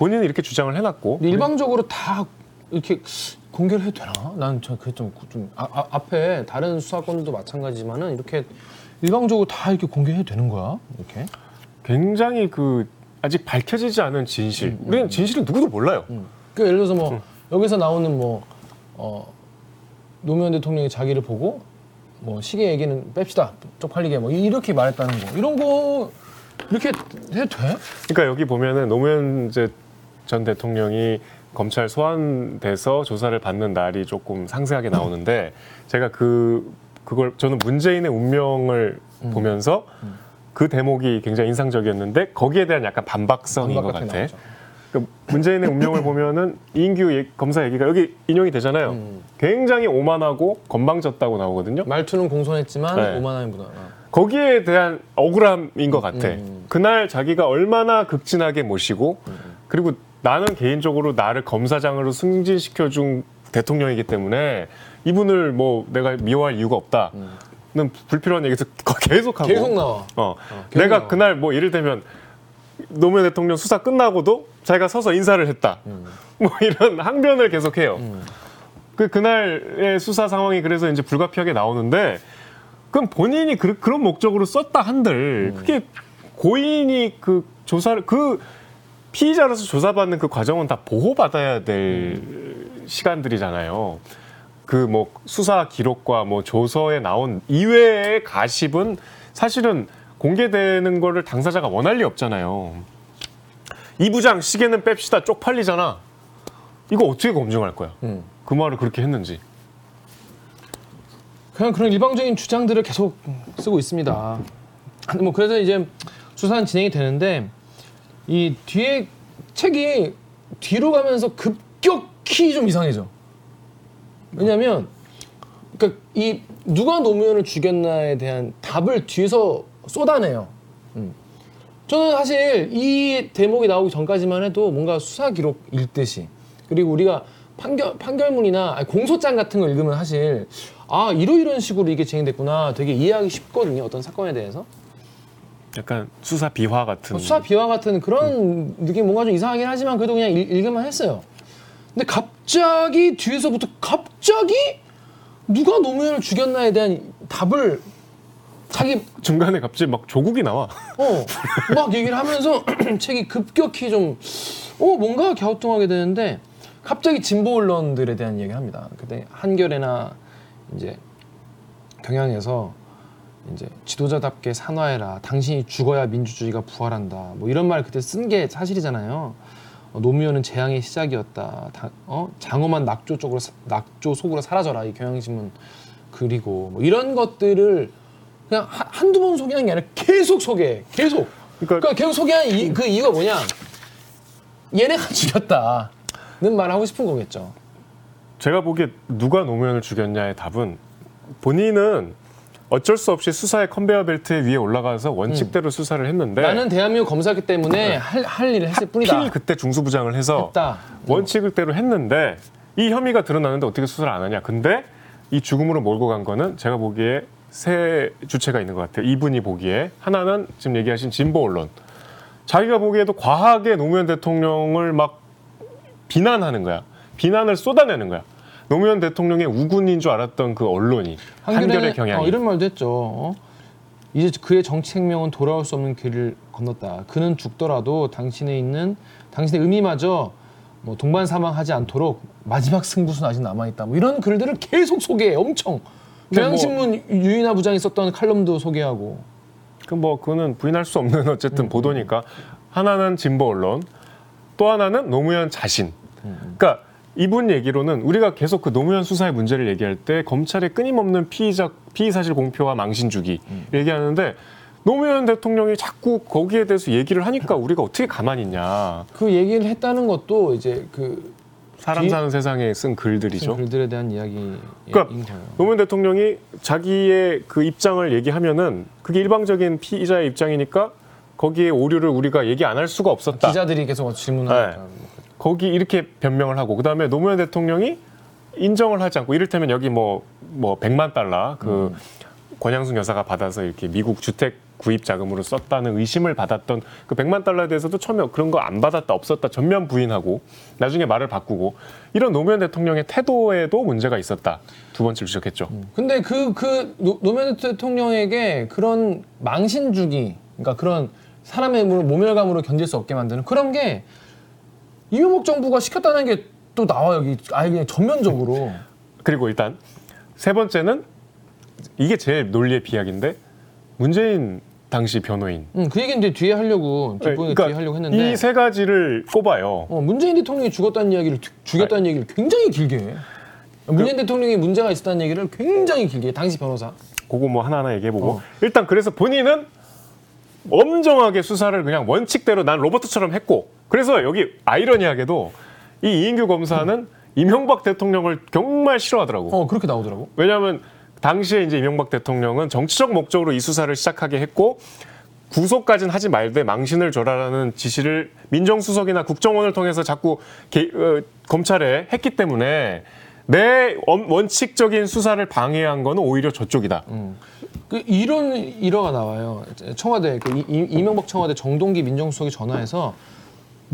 본인은 이렇게 주장을 해놨고 근데 일방적으로 다 이렇게 공개를 해도 되나? 난저 그게 좀, 좀 아, 아, 앞에 다른 수사권들도 마찬가지지만은 이렇게 일방적으로 다 이렇게 공개해도 되는 거야? 이렇게? 굉장히 그 아직 밝혀지지 않은 진실. 우리는 진실은 누구도 몰라요. 그 예를 들어서 뭐 여기서 나오는 뭐 어, 노무현 대통령이 자기를 보고 뭐 시계 얘기는 뺍시다 쪽팔리게 뭐 이렇게 말했다는 거 이런 거 이렇게 해도 돼? 그러니까 여기 보면은 노무현 이제 전 대통령이 검찰 소환돼서 조사를 받는 날이 조금 상세하게 나오는데 제가 그 그걸 저는 문재인의 운명을 보면서 그 대목이 굉장히 인상적이었는데 거기에 대한 약간 반박성인 것 같아. 나오죠. 그 문재인의 운명을 보면은 이인규 얘- 검사 얘기가 여기 인용이 되잖아요. 음. 굉장히 오만하고 건방졌다고 나오거든요. 말투는 공손했지만 네. 오만함이 묻어나. 거기에 대한 억울함인 것 같아. 음. 그날 자기가 얼마나 극진하게 모시고 그리고 나는 개인적으로 나를 검사장으로 승진시켜준 대통령이기 때문에 이분을 뭐 내가 미워할 이유가 없다 는 불필요한 얘기도 계속 하고 계속 나와. 어, 계속 내가 나와. 그날 뭐 예를 들면 노무현 대통령 수사 끝나고도 자기가 서서 인사를 했다. 음. 뭐 이런 항변을 계속해요. 그 그날의 수사 상황이 그래서 이제 불가피하게 나오는데 그럼 본인이 그, 런 목적으로 썼다 한들 그게 고인이 그 조사를 그 피의자로서 조사받는 그 과정은 다 보호받아야 될 시간들이잖아요. 그 뭐 수사 기록과 뭐 조서에 나온 이외의 가십은 사실은 공개되는 거를 당사자가 원할 리 없잖아요. 이 부장 시계는 뺍시다 쪽팔리잖아. 이거 어떻게 검증할 거야? 음. 그 말을 그렇게 했는지. 그냥 그런 일방적인 주장들을 계속 쓰고 있습니다. 뭐 그래서 이제 수사는 진행이 되는데 이 뒤에 책이 뒤로 가면서 급격히 좀 이상해져. 왜냐하면 그러니까 이 누가 노무현을 죽였나에 대한 답을 뒤에서 쏟아내요. 음. 저는 사실 이 대목이 나오기 전까지만 해도 뭔가 수사 기록 읽듯이 그리고 우리가 판결 판결문이나 아니, 공소장 같은 걸 읽으면 사실 아 이러 이런 식으로 이게 진행됐구나 되게 이해하기 쉽거든요 어떤 사건에 대해서 약간 수사 비화 같은. 수사 비화 같은 그런 느낌 뭔가 좀 이상하긴 하지만 그래도 그냥 읽, 읽을만 했어요. 근데 갑자기 뒤에서부터 갑자기 누가 노무현을 죽였나에 대한 답을 자기 중간에 갑자기 막 조국이 나와. 어, 막 얘기를 하면서 책이 급격히 좀, 어, 뭔가 갸우뚱하게 되는데 갑자기 진보 언론들에 대한 얘기를 합니다. 그때 한겨레나 이제 경향에서 이제 지도자답게 산화해라. 당신이 죽어야 민주주의가 부활한다. 뭐 이런 말 그때 쓴 게 사실이잖아요. 어, 노무현은 재앙의 시작이었다. 다- 어? 장엄한 낙조 쪽으로 사- 낙조 속으로 사라져라. 이 경향신문 그리고 뭐 이런 것들을 그냥 한- 한두 번 소개한 게 아니라 계속 소개해. 계속. 그러니까- 그러니까 계속 소개한 이, 그 이유가 뭐냐? 얘네가 죽였다는 말을 하고 싶은 거겠죠. 제가 보기에 누가 노무현을 죽였냐의 답은 본인은 어쩔 수 없이 수사의 컨베이어 벨트 위에 올라가서 원칙대로 수사를 했는데 음. 나는 대한민국 검사기 때문에 할, 할 일을 했을 뿐이다. 네. 하필 그때 중수부장을 해서 했다. 원칙대로 했는데 이 혐의가 드러나는데 어떻게 수사를 안 하냐. 근데 이 죽음으로 몰고 간 거는 제가 보기에 세 주체가 있는 것 같아요. 이분이 보기에 하나는 지금 얘기하신 진보 언론. 자기가 보기에도 과하게 노무현 대통령을 막 비난하는 거야. 비난을 쏟아내는 거야. 노무현 대통령의 우군인 줄 알았던 그 언론이 한결의 경향이. 어, 이런 말도 했죠. 어? 이제 그의 정치 생명은 돌아올 수 없는 길을 건넜다. 그는 죽더라도 당신에 있는 당신의 의미마저 뭐 동반 사망하지 않도록 마지막 승부수는 아직 남아 있다. 뭐 이런 글들을 계속 소개해. 엄청. 뭐- 경향신문 유인하 부장이 썼던 칼럼도 소개하고. 그 뭐 그거는 부인할 수 없는 어쨌든 보도니까 하나는 진보 언론 또 하나는 노무현 자신. 그러니까 이분 얘기로는 우리가 계속 그 노무현 수사의 문제를 얘기할 때 검찰의 끊임없는 피의자 피의 사실 공표와 망신 주기 얘기하는데 노무현 대통령이 자꾸 거기에 대해서 얘기를 하니까 우리가 어떻게 가만히 있냐. 그 얘기를 했다는 것도 이제 그 사람 뒤- 사는 세상에 쓴 글들이죠. 글들에 대한 이야기인 그러니까 거예요. 노무현 대통령이 자기의 그 입장을 얘기하면은 그게 일방적인 피의자의 입장이니까 거기에 오류를 우리가 얘기 안 할 수가 없었다. 기자들이 계속 질문하니까. 네. 거기 이렇게 변명을 하고 그다음에 노무현 대통령이 인정을 하지 않고 이를테면 여기 뭐뭐 100만 달러 그 권양순 여사가 받아서 이렇게 미국 주택 구입 자금으로 썼다는 의심을 받았던 그 100만 달러에 대해서도 처음에 그런 거 안 받았다 없었다 전면 부인하고 나중에 말을 바꾸고 이런 노무현 대통령의 태도에도 문제가 있었다. 두 번째로 지적했죠. 근데 그, 그 노- 노무현 대통령에게 그런 망신 주기, 그러니까 그런 사람의 모- 모멸감으로 견딜 수 없게 만드는 그런 게 이명박 정부가 시켰다는 게 또 나와 여기 아예 그냥 전면적으로 그리고 일단 세 번째는 이게 제일 논리의 비약인데 문재인 당시 변호인 응, 그 얘기는 이제 뒤에 하려고 뒷부분에 뒤에 하려고 했는데 네, 그러니까 이세 가지를 꼽아요. 어, 문재인 대통령이 죽었다는 이야기를 주- 죽였다는 얘기를 굉장히 길게 해. 문재인 대통령이 문제가 있었다는 얘기를 굉장히 길게 해. 당시 변호사 그거 뭐 하나하나 얘기해보고 어. 일단 그래서 본인은 엄정하게 수사를 그냥 원칙대로 난 로버트처럼 했고 그래서 여기 아이러니하게도 이 이인규 검사는 이명박 대통령을 정말 싫어하더라고. 어 그렇게 나오더라고. 왜냐하면 당시에 이제 이명박 대통령은 정치적 목적으로 이 수사를 시작하게 했고 구속까지는 하지 말되 망신을 줘라라는 지시를 민정수석이나 국정원을 통해서 자꾸 개- 어, 검찰에 했기 때문에 내 원- 원칙적인 수사를 방해한 거는 오히려 저쪽이다. 그 이런 일화가 나와요. 청와대 그 이- 이- 이명박 청와대 정동기 민정수석이 전화해서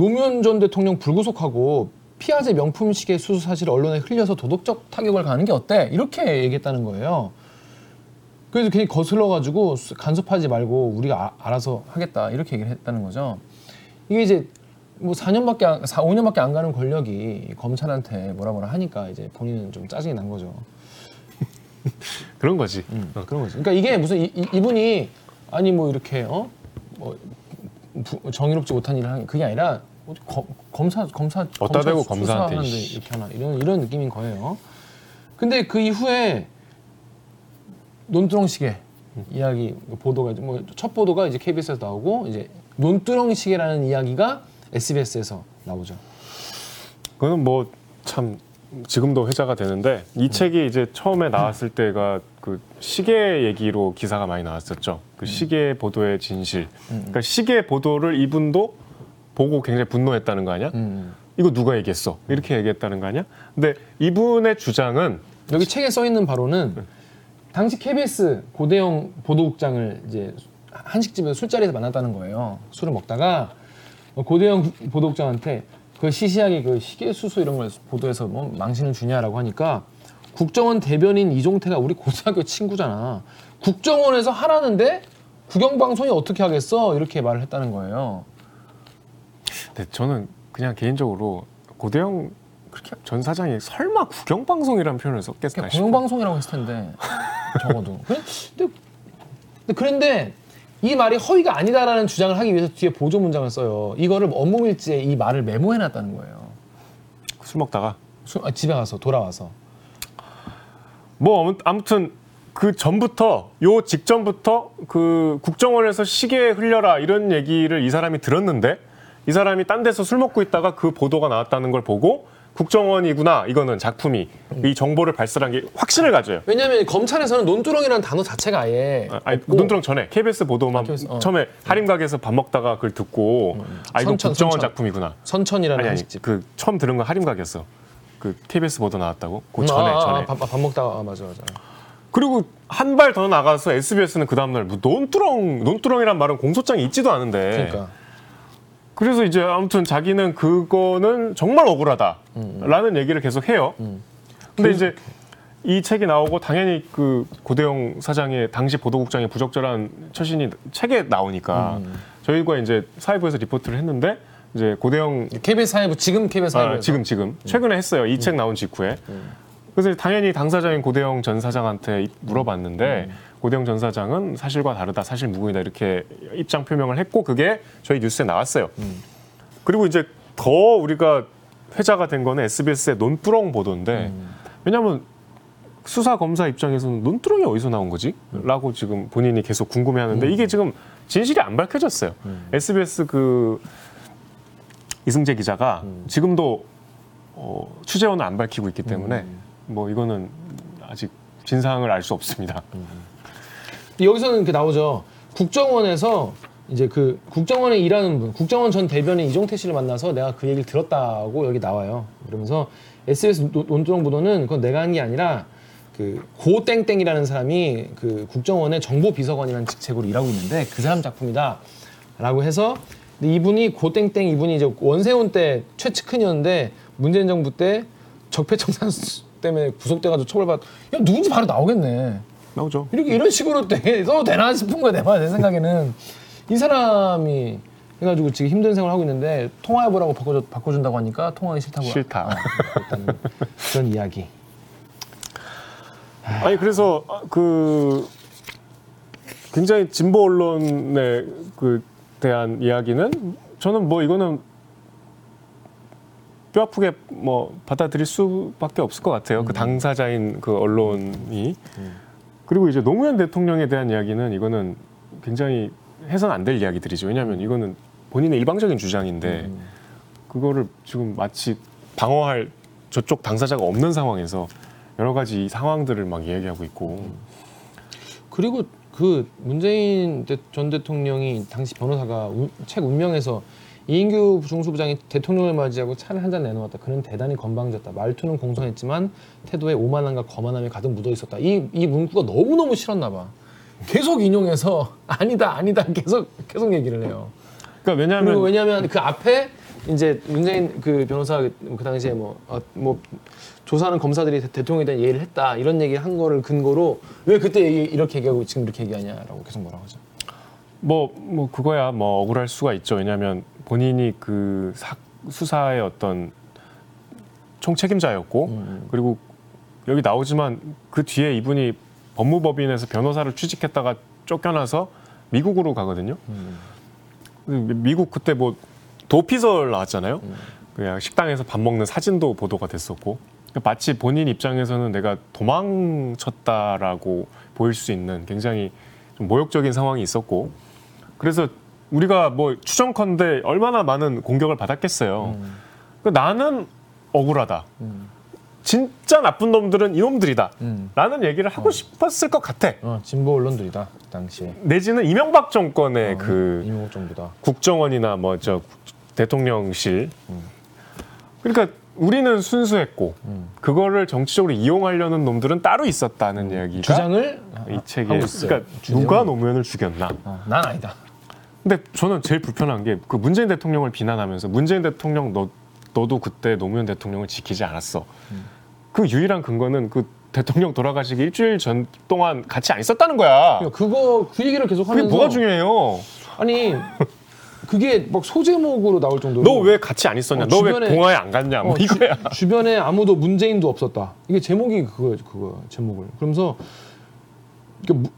노무현 전 대통령 불구속하고 피아제 명품 시계 수수 사실을 언론에 흘려서 도덕적 타격을 가는 게 어때? 이렇게 얘기했다는 거예요. 그래서 괜히 거슬러 가지고 간섭하지 말고 우리가 아- 알아서 하겠다 이렇게 얘기를 했다는 거죠. 이게 이제 뭐 4년밖에 안, 4, 5년밖에 안 가는 권력이 검찰한테 뭐라 뭐라 하니까 이제 본인은 좀 짜증이 난 거죠. 그런 거지. 어, 그런 거지. 그러니까 이게 무슨 이, 이, 분이 아니 뭐 이렇게 어? 뭐 부- 정의롭지 못한 일을 하는 게 그게 아니라 어디 검- 검사 검사 어디다 대고 검사 검사한테, 수사하는데. 이렇게 하나 이런 이런 느낌인 거예요. 근데 그 이후에 논두렁시계 이야기 보도가 뭐첫 보도가 이제 KBS에서 나오고 이제 논두렁시계라는 이야기가 SBS에서 나오죠. 그거는 뭐 참 지금도 회자가 되는데 이 책이 이제 처음에 나왔을 때가 그 시계 얘기로 기사가 많이 나왔었죠. 그 시계 보도의 진실. 그러니까 시계 보도를 이분도 보고 굉장히 분노했다는 거 아니야? 음. 이거 누가 얘기했어? 이렇게 얘기했다는 거 아니야? 근데 이분의 주장은 여기 책에 써 있는 바로는 당시 KBS 고대영 보도국장을 이제 한식집에서 술자리에서 만났다는 거예요. 술을 먹다가 고대영 보도국장한테 그 시시하게 그 시계 수수 이런 걸 보도해서 뭐 망신을 주냐라고 하니까 국정원 대변인 이종태가 우리 고등학교 친구잖아. 국정원에서 하라는데 국영방송이 어떻게 하겠어? 이렇게 말을 했다는 거예요. 근데 저는 그냥 개인적으로 고대영 그렇게 전 사장이 설마 국영방송이라는 표현을 썼겠나 싶어. 공영방송이라고 했을 텐데 적어도. 근데, 근데 그런데 이 말이 허위가 아니다라는 주장을 하기 위해서 뒤에 보조 문장을 써요. 이거를 업무일지에 이 말을 메모해놨다는 거예요. 술 먹다가 수- 아, 집에 가서 돌아와서. 뭐 아무- 아무튼 그 전부터 요 직전부터 그 국정원에서 시계 흘려라 이런 얘기를 이 사람이 들었는데 이 사람이 딴 데서 술 먹고 있다가 그 보도가 나왔다는 걸 보고 국정원이구나 이거는 작품이 이 정보를 발설한 게 확신을 가져요. 왜냐하면 검찰에서는 논두렁이라는 단어 자체가 아예 아, 아니 없고 눈두렁 전에 KBS 보도만 KBS, 어. 처음에 할인 가게에서 밥 먹다가 그걸 듣고 아 이거 선천, 국정원 선천. 작품이구나. 선천이라는 아니 아니 한식집. 그 처음 들은 건 할인 가게였어. 그 KBS 보도 나왔다고. 그 전에 아, 전에. 아, 밥, 밥 먹다가 아, 맞아 맞아. 그리고 한 발 더 나가서 SBS는 그 다음날 뭐 논두렁 논두렁이란 말은 공소장이 있지도 않은데. 그러니까 그래서 이제 아무튼 자기는 그거는 정말 억울하다라는 얘기를 계속 해요. 근데 이제 이 책이 나오고 당연히 그 고대영 사장의 당시 보도국장의 부적절한 처신이 책에 나오니까 저희가 이제 사회부에서 리포트를 했는데 이제 고대영 KBS 사회부 지금 KBS 사회부 아, 지금 지금. 최근에 했어요. 이 책 나온 직후에. 그래서 당연히 당사자인 고대영 전 사장한테 물어봤는데 고대영 전 사장은 사실과 다르다, 사실 무근이다 이렇게 입장 표명을 했고 그게 저희 뉴스에 나왔어요. 그리고 이제 더 우리가 회자가 된 거는 SBS의 논두렁 보도인데 왜냐하면 수사 검사 입장에서는 논두렁이 어디서 나온 거지? 라고 지금 본인이 계속 궁금해하는데 이게 지금 진실이 안 밝혀졌어요. SBS 그 이승재 기자가 지금도 어, 취재원은 안 밝히고 있기 때문에 뭐 이거는 아직 진상을 알 수 없습니다. 여기서는 이렇게 나오죠. 국정원에서 이제 그 국정원에 일하는 분, 국정원 전 대변인 이종태 씨를 만나서 내가 그 얘기를 들었다고 여기 나와요. 그러면서 SBS 노- 논두렁 보도는 그건 내가 한 게 아니라 그 고땡땡이라는 사람이 그 국정원의 정보비서관이라는 직책으로 일하고 있는데 그 사람 작품이다라고 해서 근데 이분이 고땡땡 이분이 이제 원세훈 때 최측근이었는데 문재인 정부 때 적폐청산 때문에 구속돼가지고 처벌받. 야 누군지 바로 나오겠네. 나오죠. 이렇게 이런 식으로 돼, 써도 되나 싶은 거야 내가 내 생각에는 이 사람이 해가지고 지금 힘든 생활 하고 있는데 통화해보라고 바꿔줘, 바꿔준다고 하니까 통화하기 싫다고 싫다. 어, 그런 이야기 아니 그래서 아, 그 굉장히 진보 언론에 그 대한 이야기는 저는 뭐 이거는 뼈 아프게 뭐 받아들일 수밖에 없을 것 같아요. 그 당사자인 그 언론이 그리고 이제 노무현 대통령에 대한 이야기는 이거는 굉장히 해선 안 될 이야기들이죠. 왜냐하면 이거는 본인의 일방적인 주장인데 그거를 지금 마치 방어할 저쪽 당사자가 없는 상황에서 여러 가지 이 상황들을 막 이야기하고 있고 그리고 그 문재인 대- 전 대통령이 당시 변호사가 우- 책 운명에서 이인규 중수부장이 대통령을 맞이하고 차를 한 잔 내놓았다. 그는 대단히 건방졌다. 말투는 공손했지만 태도에 오만함과 거만함이 가득 묻어 있었다. 이, 이 문구가 너무 너무 싫었나 봐. 계속 인용해서 아니다 아니다 계속 계속 얘기를 해요. 그러니까 왜냐하면 그리고 왜냐하면 그 앞에 이제 문재인 그 변호사 그 당시에 뭐, 어, 뭐 조사하는 검사들이 대- 대통령에 대한 예의를 했다 이런 얘기 한 거를 근거로 왜 그때 이렇게 얘기하고 지금 이렇게 얘기하냐라고 계속 뭐라고 하죠. 뭐, 뭐 그거야 뭐 억울할 수가 있죠. 왜냐하면 본인이 그 사- 수사의 어떤 총책임자였고 그리고 여기 나오지만 그 뒤에 이분이 법무법인에서 변호사를 취직했다가 쫓겨나서 미국으로 가거든요. 미- 미국 그때 뭐 도피설 나왔잖아요. 그냥 식당에서 밥 먹는 사진도 보도가 됐었고 그러니까 마치 본인 입장에서는 내가 도망쳤다라고 보일 수 있는 굉장히 좀 모욕적인 상황이 있었고 그래서 우리가 뭐 추정컨대 얼마나 많은 공격을 받았겠어요. 그 나는 억울하다. 진짜 나쁜 놈들은 이놈들이다. 라는 얘기를 하고 싶었을 것 같아. 어, 진보 언론들이다 그 당시에 내지는 이명박 정권의 어, 그 이명박 정부다. 국정원이나 뭐 저 대통령실. 그러니까 우리는 순수했고 그거를 정치적으로 이용하려는 놈들은 따로 있었다는 이야기가 주장을 이 책에. 그러니까 주장을. 누가 노무현을 죽였나? 어, 난 아니다. 근데 저는 제일 불편한 게 그 문재인 대통령을 비난하면서 문재인 대통령 너 너도 그때 노무현 대통령을 지키지 않았어. 그 유일한 근거는 그 대통령 돌아가시기 일주일 전 동안 같이 안 있었다는 거야. 그러니까 그거 그 얘기를 계속 그게 하면서 뭐가 중요해요? 아니 그게 막 소제목으로 나올 정도로 너 왜 같이 안 있었냐? 어, 너 왜 공화에 안 갔냐? 뭐 어, 주- 이거야. 주 변에 아무도 문재인도 없었다. 이게 제목이 그거 그거 제목을. 그러면서 무-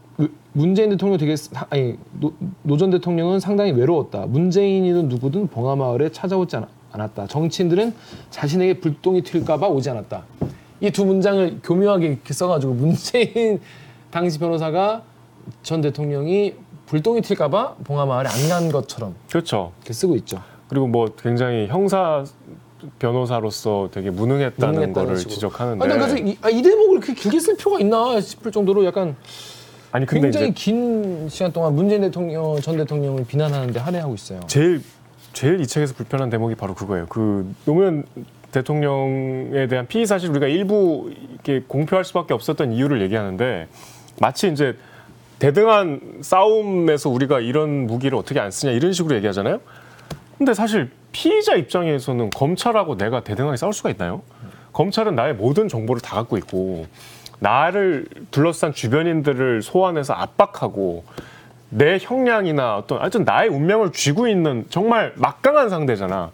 문재인 대통령 되게 사- 아니 노 전 대통령은 상당히 외로웠다. 문재인이든 누구든 봉하마을에 찾아오지 않, 않았다. 정치인들은 자신에게 불똥이 튈까봐 오지 않았다. 이 두 문장을 교묘하게 이렇게 써가지고 문재인 당시 변호사가 전 대통령이 불똥이 튈까봐 봉하마을에 안 간 것처럼 그렇죠. 이렇게 쓰고 있죠. 그리고 뭐 굉장히 형사 변호사로서 되게 무능했다는 무능했다는 거를 식으로. 지적하는데 난 그래서 이, 아, 이 대목을 그렇게 길게 쓸 필요가 있나 싶을 정도로 약간 아니 근데 굉장히 이제 긴 시간 동안 문재인 대통령 전 대통령을 비난하는데 할애하고 있어요. 제일 제일 이 책에서 불편한 대목이 바로 그거예요. 그 노무현 대통령에 대한 피의 사실 우리가 일부 이렇게 공표할 수밖에 없었던 이유를 얘기하는데 마치 이제 대등한 싸움에서 우리가 이런 무기를 어떻게 안 쓰냐 이런 식으로 얘기하잖아요. 근데 사실 피의자 입장에서는 검찰하고 내가 대등하게 싸울 수가 있나요? 검찰은 나의 모든 정보를 다 갖고 있고 나를 둘러싼 주변인들을 소환해서 압박하고 내 형량이나 어떤 하여튼 나의 운명을 쥐고 있는 정말 막강한 상대잖아.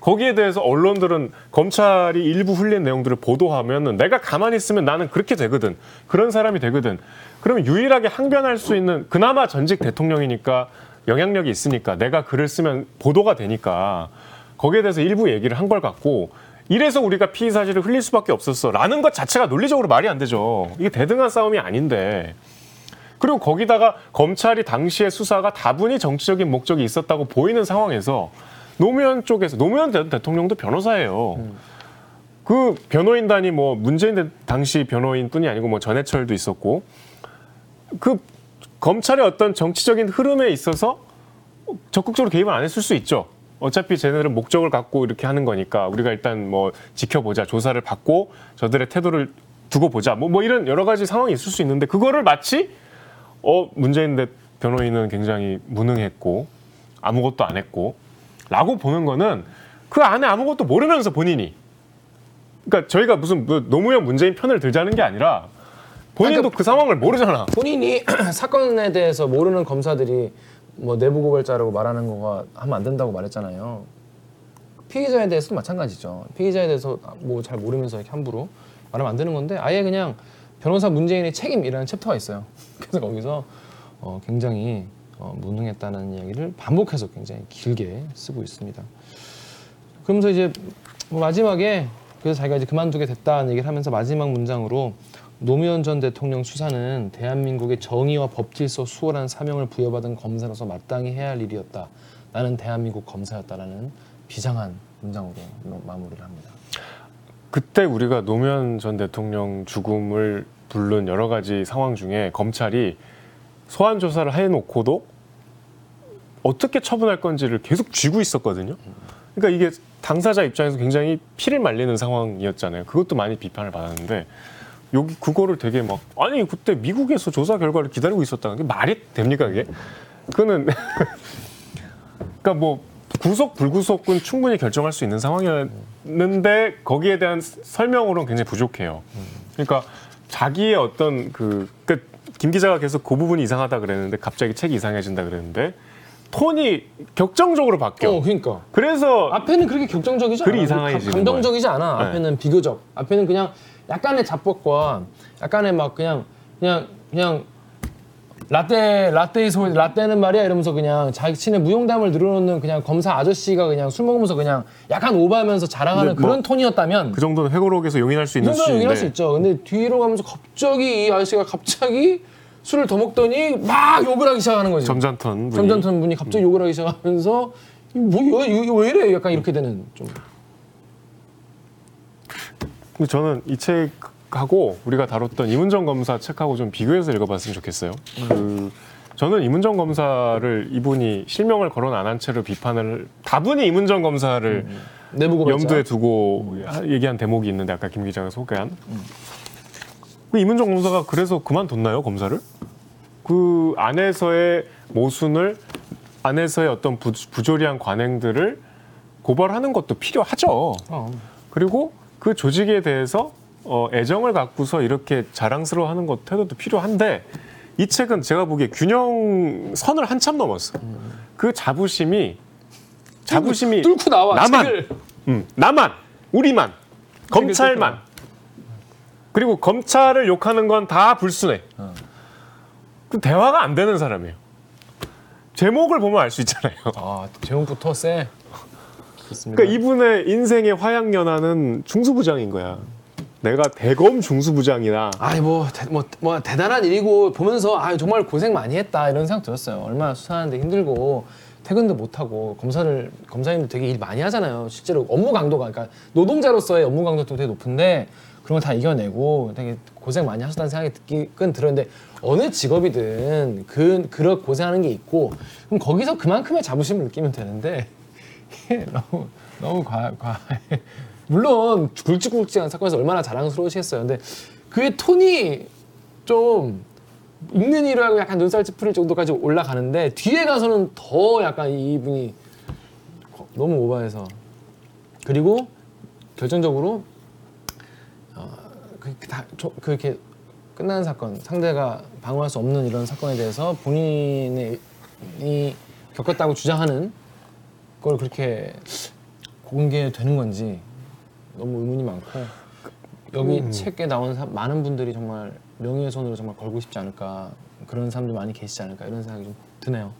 거기에 대해서 언론들은 검찰이 일부 흘린 내용들을 보도하면은 내가 가만히 있으면 나는 그렇게 되거든. 그런 사람이 되거든. 그러면 유일하게 항변할 수 있는 그나마 전직 대통령이니까 영향력이 있으니까 내가 글을 쓰면 보도가 되니까 거기에 대해서 일부 얘기를 한걸 갖고 이래서 우리가 피의 사실을 흘릴 수밖에 없었어라는 것 자체가 논리적으로 말이 안 되죠. 이게 대등한 싸움이 아닌데. 그리고 거기다가 검찰이 당시의 수사가 다분히 정치적인 목적이 있었다고 보이는 상황에서 노무현 쪽에서 노무현 대- 대통령도 변호사예요. 그 변호인단이 뭐 문재인 대- 당시 변호인뿐이 아니고 뭐 전해철도 있었고 그 검찰의 어떤 정치적인 흐름에 있어서 적극적으로 개입을 안 했을 수 있죠. 어차피 쟤네들은 목적을 갖고 이렇게 하는 거니까 우리가 일단 뭐 지켜보자 조사를 받고 저들의 태도를 두고 보자 뭐, 뭐 이런 여러 가지 상황이 있을 수 있는데 그거를 마치 어 문재인 대 변호인은 굉장히 무능했고 아무것도 안 했고 라고 보는 거는 그 안에 아무것도 모르면서 본인이 그러니까 저희가 무슨 뭐 노무현 문재인 편을 들자는 게 아니라 본인도 그 상황을 모르잖아. 본인이 사건에 대해서 모르는 검사들이 뭐 내부 고발자라고 말하는 거가 하면 안 된다고 말했잖아요. 피의자에 대해서도 마찬가지죠. 피의자에 대해서 뭐 잘 모르면서 이렇게 함부로 말하면 안 되는 건데 아예 그냥 변호사 문재인의 책임이라는 챕터가 있어요. 그래서 거기서 어, 굉장히 어, 무능했다는 이야기를 반복해서 굉장히 길게 쓰고 있습니다. 그러면서 이제 뭐 마지막에 그래서 자기가 이제 그만두게 됐다는 얘기를 하면서 마지막 문장으로 노무현 전 대통령 수사는 대한민국의 정의와 법 질서 수월한 사명을 부여받은 검사로서 마땅히 해야 할 일이었다. 나는 대한민국 검사였다라는 비장한 문장으로 마무리를 합니다. 그때 우리가 노무현 전 대통령 죽음을 부른 여러 가지 상황 중에 검찰이 소환 조사를 해놓고도 어떻게 처분할 건지를 계속 쥐고 있었거든요. 그러니까 이게 당사자 입장에서 굉장히 피를 말리는 상황이었잖아요. 그것도 많이 비판을 받았는데 여기 그거를 되게 막 아니 그때 미국에서 조사 결과를 기다리고 있었다는 게 말이 됩니까 이게? 그거는 그러니까 뭐 구속 불구속은 충분히 결정할 수 있는 상황이었는데 거기에 대한 설명으로는 굉장히 부족해요. 그러니까 자기의 어떤 그, 그김 기자가 계속 그 부분이 이상하다 그랬는데 갑자기 책이 이상해진다 그랬는데 톤이 격정적으로 바뀌어. 어, 그러니까 그래서 앞에는 그렇게 격정적이지 글이 않아. 이상해지는 감- 감동적이지 않아. 네. 앞에는 비교적. 앞에는 그냥 약간의 잡법과 약간의 막 그냥 그냥 그냥 라떼 라떼의 소리 라떼는 말이야 이러면서 그냥 자신의 무용담을 늘어놓는 그냥 검사 아저씨가 그냥 술 먹으면서 그냥 약간 오버하면서 자랑하는 근데 뭐 그런 톤이었다면 그 정도는 회고록에서 용인할 수 있는 이정도는 용인할 수 수준인데 있죠. 근데 뒤로 가면서 갑자기 이 아저씨가 갑자기 술을 더 먹더니 막 욕을 하기 시작하는 거지. 점잖던 분이 점잖던 분이 갑자기 욕을 하기 시작하면서 뭐 이거, 이거 왜 이래? 약간 이렇게 되는 좀. 근데 저는 이 책하고 우리가 다뤘던 이문정 검사 책하고 좀 비교해서 읽어봤으면 좋겠어요. 그 저는 이문정 검사를 이분이 실명을 거론 안 한 채로 비판을 다분히 이문정 검사를 내부 고발자. 염두에 두고 하- 얘기한 대목이 있는데 아까 김 기자가 소개한 그 이문정 검사가 그래서 그만뒀나요 검사를? 그 안에서의 모순을 안에서의 어떤 부, 부조리한 관행들을 고발하는 것도 필요하죠. 어. 그리고 그 조직에 대해서 어, 애정을 갖고서 이렇게 자랑스러워하는 것 태도도 필요한데 이 책은 제가 보기에 균형 선을 한참 넘었어. 그 자부심이 자부심이 뚫고 나와. 나만 책을. 음, 나만 우리만 검찰만 그리고 검찰을 욕하는 건 다 불순해. 그 대화가 안 되는 사람이에요. 제목을 보면 알 수 있잖아요. 아 제목부터 세. 그러니까 이분의 인생의 화양연화는 중수부장인 거야. 내가 대검 중수부장이나 아이 뭐, 대, 뭐, 뭐 대단한 일이고 보면서 아 정말 고생 많이 했다 이런 생각 들었어요. 얼마나 수사하는데 힘들고 퇴근도 못 하고 검사를 검사님들 되게 일 많이 하잖아요. 실제로 업무 강도가 그러니까 노동자로서의 업무 강도도 되게 높은데 그런 거 다 이겨내고 되게 고생 많이 하셨다는 생각이 듣기는 들었는데 어느 직업이든 그 그런 고생하는 게 있고 그럼 거기서 그만큼의 자부심을 느끼면 되는데 이게 너무 너무 과, 과. 물론 굵직굵직한 사건에서 얼마나 자랑스러우시겠어요. 근데 그의 톤이 좀 읽는 이를 하고 약간 눈살 찌푸릴 정도까지 올라가는데 뒤에 가서는 더 약간 이분이 거- 너무 오버해서 그리고 결정적으로 어, 그, 그 다, 저- 그렇게 끝나는 사건 상대가 방어할 수 없는 이런 사건에 대해서 본인이 겪었다고 주장하는 걸 그렇게 공개되는 건지 너무 의문이 많고 여기 책에 나온 사- 많은 분들이 정말 명예훼손으로 정말 걸고 싶지 않을까 그런 사람들 많이 계시지 않을까 이런 생각이 좀 드네요.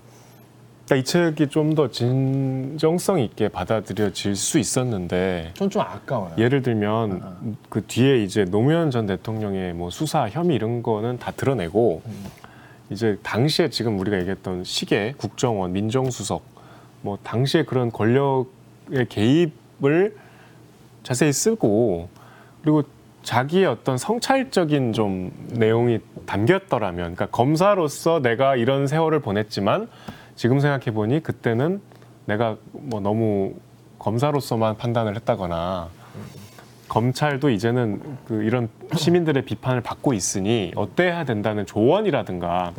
그러니까 이 책이 좀 더 진정성 있게 받아들여질 수 있었는데 전 좀 아까워요. 예를 들면 그 뒤에 이제 노무현 전 대통령의 뭐 수사 혐의 이런 거는 다 드러내고 이제 당시에 지금 우리가 얘기했던 시계, 국정원, 민정수석 뭐 당시에 그런 권력의 개입을 자세히 쓰고 그리고 자기의 어떤 성찰적인 좀 내용이 담겼더라면 그러니까 검사로서 내가 이런 세월을 보냈지만 지금 생각해 보니 그때는 내가 뭐 너무 검사로서만 판단을 했다거나 검찰도 이제는 그 이런 시민들의 비판을 받고 있으니 어때야 된다는 조언이라든가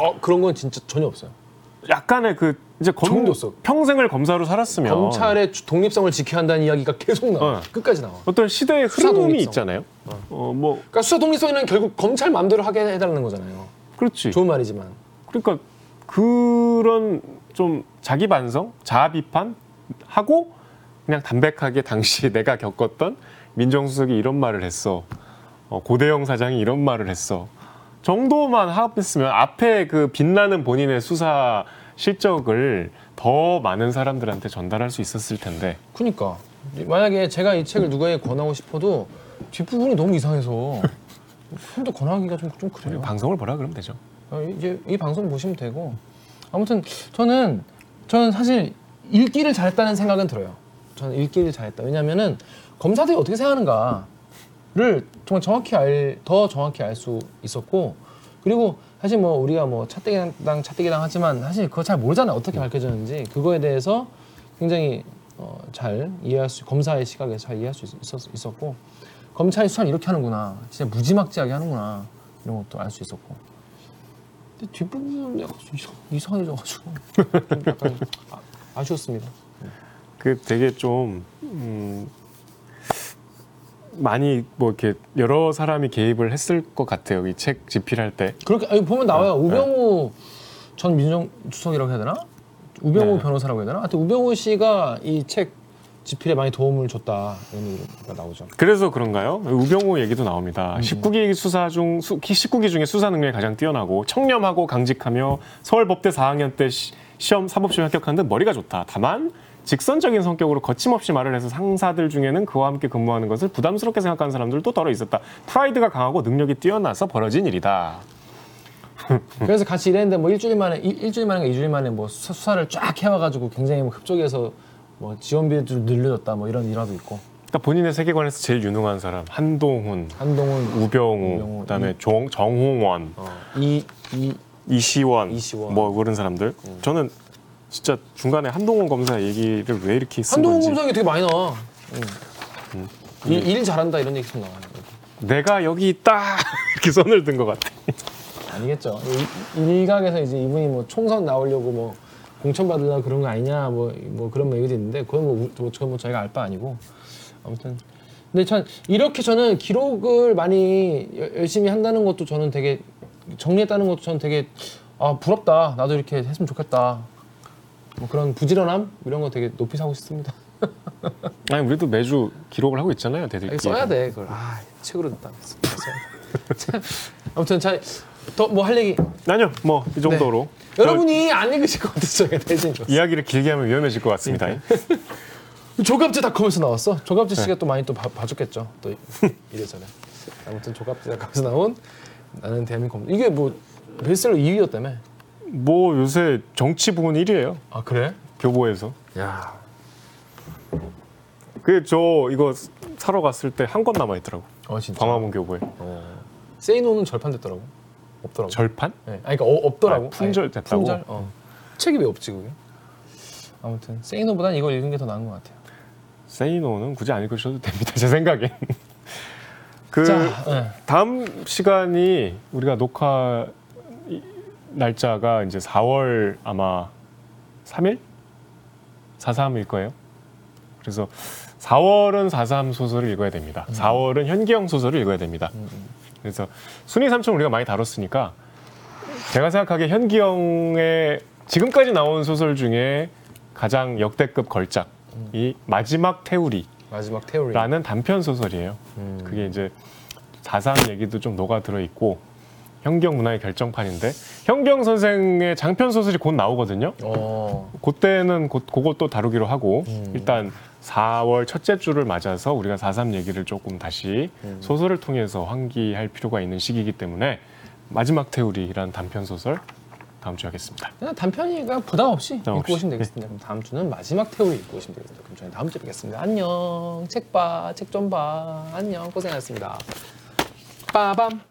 어 그런 건 진짜 전혀 없어요. 약간의 그 이제 검. 평생을 검사로 살았으면 검찰의 주- 독립성을 지켜야 한다는 이야기가 계속 나와. 어. 끝까지 나와. 어떤 시대의 수사 흐름이 독립성. 있잖아요. 어 뭐 그러니까 수사 독립성에는 결국 검찰 마음대로 하게 해달라는 거잖아요. 그렇지. 좋은 말이지만. 그러니까 그런 좀 자기 반성, 자아 비판 하고 그냥 담백하게 당시 내가 겪었던 민정수석이 이런 말을 했어. 어, 고대영 사장이 이런 말을 했어. 정도만 합했으면 앞에 그 빛나는 본인의 수사 실적을 더 많은 사람들한테 전달할 수 있었을 텐데. 그니까 만약에 제가 이 책을 누구에게 권하고 싶어도 뒷부분이 너무 이상해서 좀더 권하기가 좀, 좀 그래요. 방송을 보라 그러면 되죠. 어, 이제 이 방송 보시면 되고 아무튼 저는 저는 사실 읽기를 잘했다는 생각은 들어요. 저는 읽기를 잘했다. 왜냐하면은 검사들이 어떻게 생각하는가를 정말 정확히 알 더 정확히 알 수 있었고 그리고 사실 뭐 우리가 뭐 차떼기당 차떼기당 하지만 사실 그거 잘 모르잖아요. 어떻게 밝혀졌는지. 그거에 대해서 굉장히 어, 잘 이해할 수 검사의 시각에서 잘 이해할 수 있었, 있었고 검찰이 수사를 이렇게 하는구나. 진짜 무지막지하게 하는구나. 이런 것도 알 수 있었고. 근데 뒷부분 약간 좀 이상- 이상해져가지고. 좀 약간 아, 아쉬웠습니다. 그 되게 좀 음, 많이 뭐 이렇게 여러 사람이 개입을 했을 것 같아요. 이 책 집필할 때. 그렇게 아니, 보면 나와요. 네. 우병우 전 민정수석이라고 해야 되나? 우병우 네. 변호사라고 해야 되나? 하여튼 우병우 씨가 이 책 집필에 많이 도움을 줬다 이런 얘기가 나오죠. 그래서 그런가요? 우병우 얘기도 나옵니다. 19기 수사 중 수, 19기 중에 수사 능력이 가장 뛰어나고 청렴하고 강직하며 서울법대 4학년 때 시, 시험 사법시험 합격한 듯 머리가 좋다. 다만 직선적인 성격으로 거침없이 말을 해서 상사들 중에는 그와 함께 근무하는 것을 부담스럽게 생각하는 사람들도 더러 있었다. 프라이드가 강하고 능력이 뛰어나서 벌어진 일이다. 그래서 같이 일했는데 뭐 일주일 만에 일, 일주일 만에 이주일 만에 뭐 수사, 수사를 쫙 해와가지고 굉장히 뭐 급속해서 뭐 지원비도 늘려줬다 뭐 이런 일화도 있고 그러니까 본인의 세계관에서 제일 유능한 사람 한동훈, 한동훈, 우병우, 우병우, 그다음에 정, 정홍원, 어, 이, 이 이시원, 이시원. 뭐 그런 사람들. 저는 진짜 중간에 한동훈 검사 얘기를 왜 이렇게 쓴 한동훈 건지 검사가 되게 많이 나와. 응. 일, 일 잘한다 이런 얘기 계속 나와. 내가 여기 있다 이렇게 손을 든 것 같아. 아니겠죠. 이- 일각에서 이제 이분이 뭐 총선 나오려고 뭐 공천 받으려 그런 거 아니냐 뭐, 뭐 그런 얘기도 있는데 그건 뭐, 우- 뭐 그건 뭐 저희가 알 바 아니고 아무튼 근데 전 이렇게 저는 기록을 많이 여- 열심히 한다는 것도 저는 되게 정리했다는 것도 저는 되게 아 부럽다 나도 이렇게 했으면 좋겠다 뭐 그런 부지런함 이런 거 되게 높이 사고 싶습니다. 아니 우리도 매주 기록을 하고 있잖아요, 대들기. 아니, 써야 돼 그걸 아 책으로 딱 써야 돼. 아무튼 자더뭐 할 얘기 아니요, 뭐 이 정도로. 네. 여러분이 안 읽으실 것 같아서 제가 대신 저 이야기를 길게 하면 위험해질 것 같습니다. 조갑제닷컴에서 나왔어. 조갑제 네. 씨가 또 많이 또 봐, 봐줬겠죠. 또 이래저래. 아무튼 조갑제닷컴에서 나온 나는 대한민국 검- 이게 뭐 베스트셀러 2위였다며. 뭐 요새 정치 부분 1위예요. 아 그래? 교보에서. 야. 그저 이거 사러 갔을 때 한 권 남아 있더라고. 어 진짜. 광화문 교보에. 어. 세이노는 절판됐더라고. 없더라고. 절판? 네. 아니 그러니까 어, 없더라고. 아, 품절 아니, 됐다고? 품절. 어. 책이 왜 없지 그게? 아무튼 세이노보단 이걸 읽은 게 더 나은 것 같아요. 세이노는 굳이 안 읽으셔도 됩니다. 제 생각엔. 그 자, 예. 다음 시간이 우리가 녹화 이- 날짜가 이제 4월 아마 3일? 4.3일 거예요. 그래서 4월은 4.3 소설을 읽어야 됩니다. 4월은 현기영 소설을 읽어야 됩니다. 그래서 순위 삼촌 우리가 많이 다뤘으니까 제가 생각하기에 현기영의 지금까지 나온 소설 중에 가장 역대급 걸작이 마지막 태우리 마지막 태오리. 라는 단편 소설이에요. 음. 그게 이제 자산 얘기도 좀 녹아 들어 있고 현경 문화의 결정판인데 현경 선생의 장편 소설이 곧 나오거든요. 어. 그때는 곧 그것도 다루기로 하고 음. 일단 4월 첫째 주를 맞아서 우리가 4.3 얘기를 조금 다시 음. 소설을 통해서 환기할 필요가 있는 시기이기 때문에 마지막 태우리라는 단편 소설 다음 주에 하겠습니다. 그냥 단편이가 부담 없이 부담 읽고 없이. 오시면 되겠습니다. 그럼 다음 주는 마지막 태오리 읽고 오시면 되겠습니다. 그럼 저희는 다음 주에 뵙겠습니다. 안녕. 책 봐. 책 좀 봐. 안녕. 고생하셨습니다. 빠밤.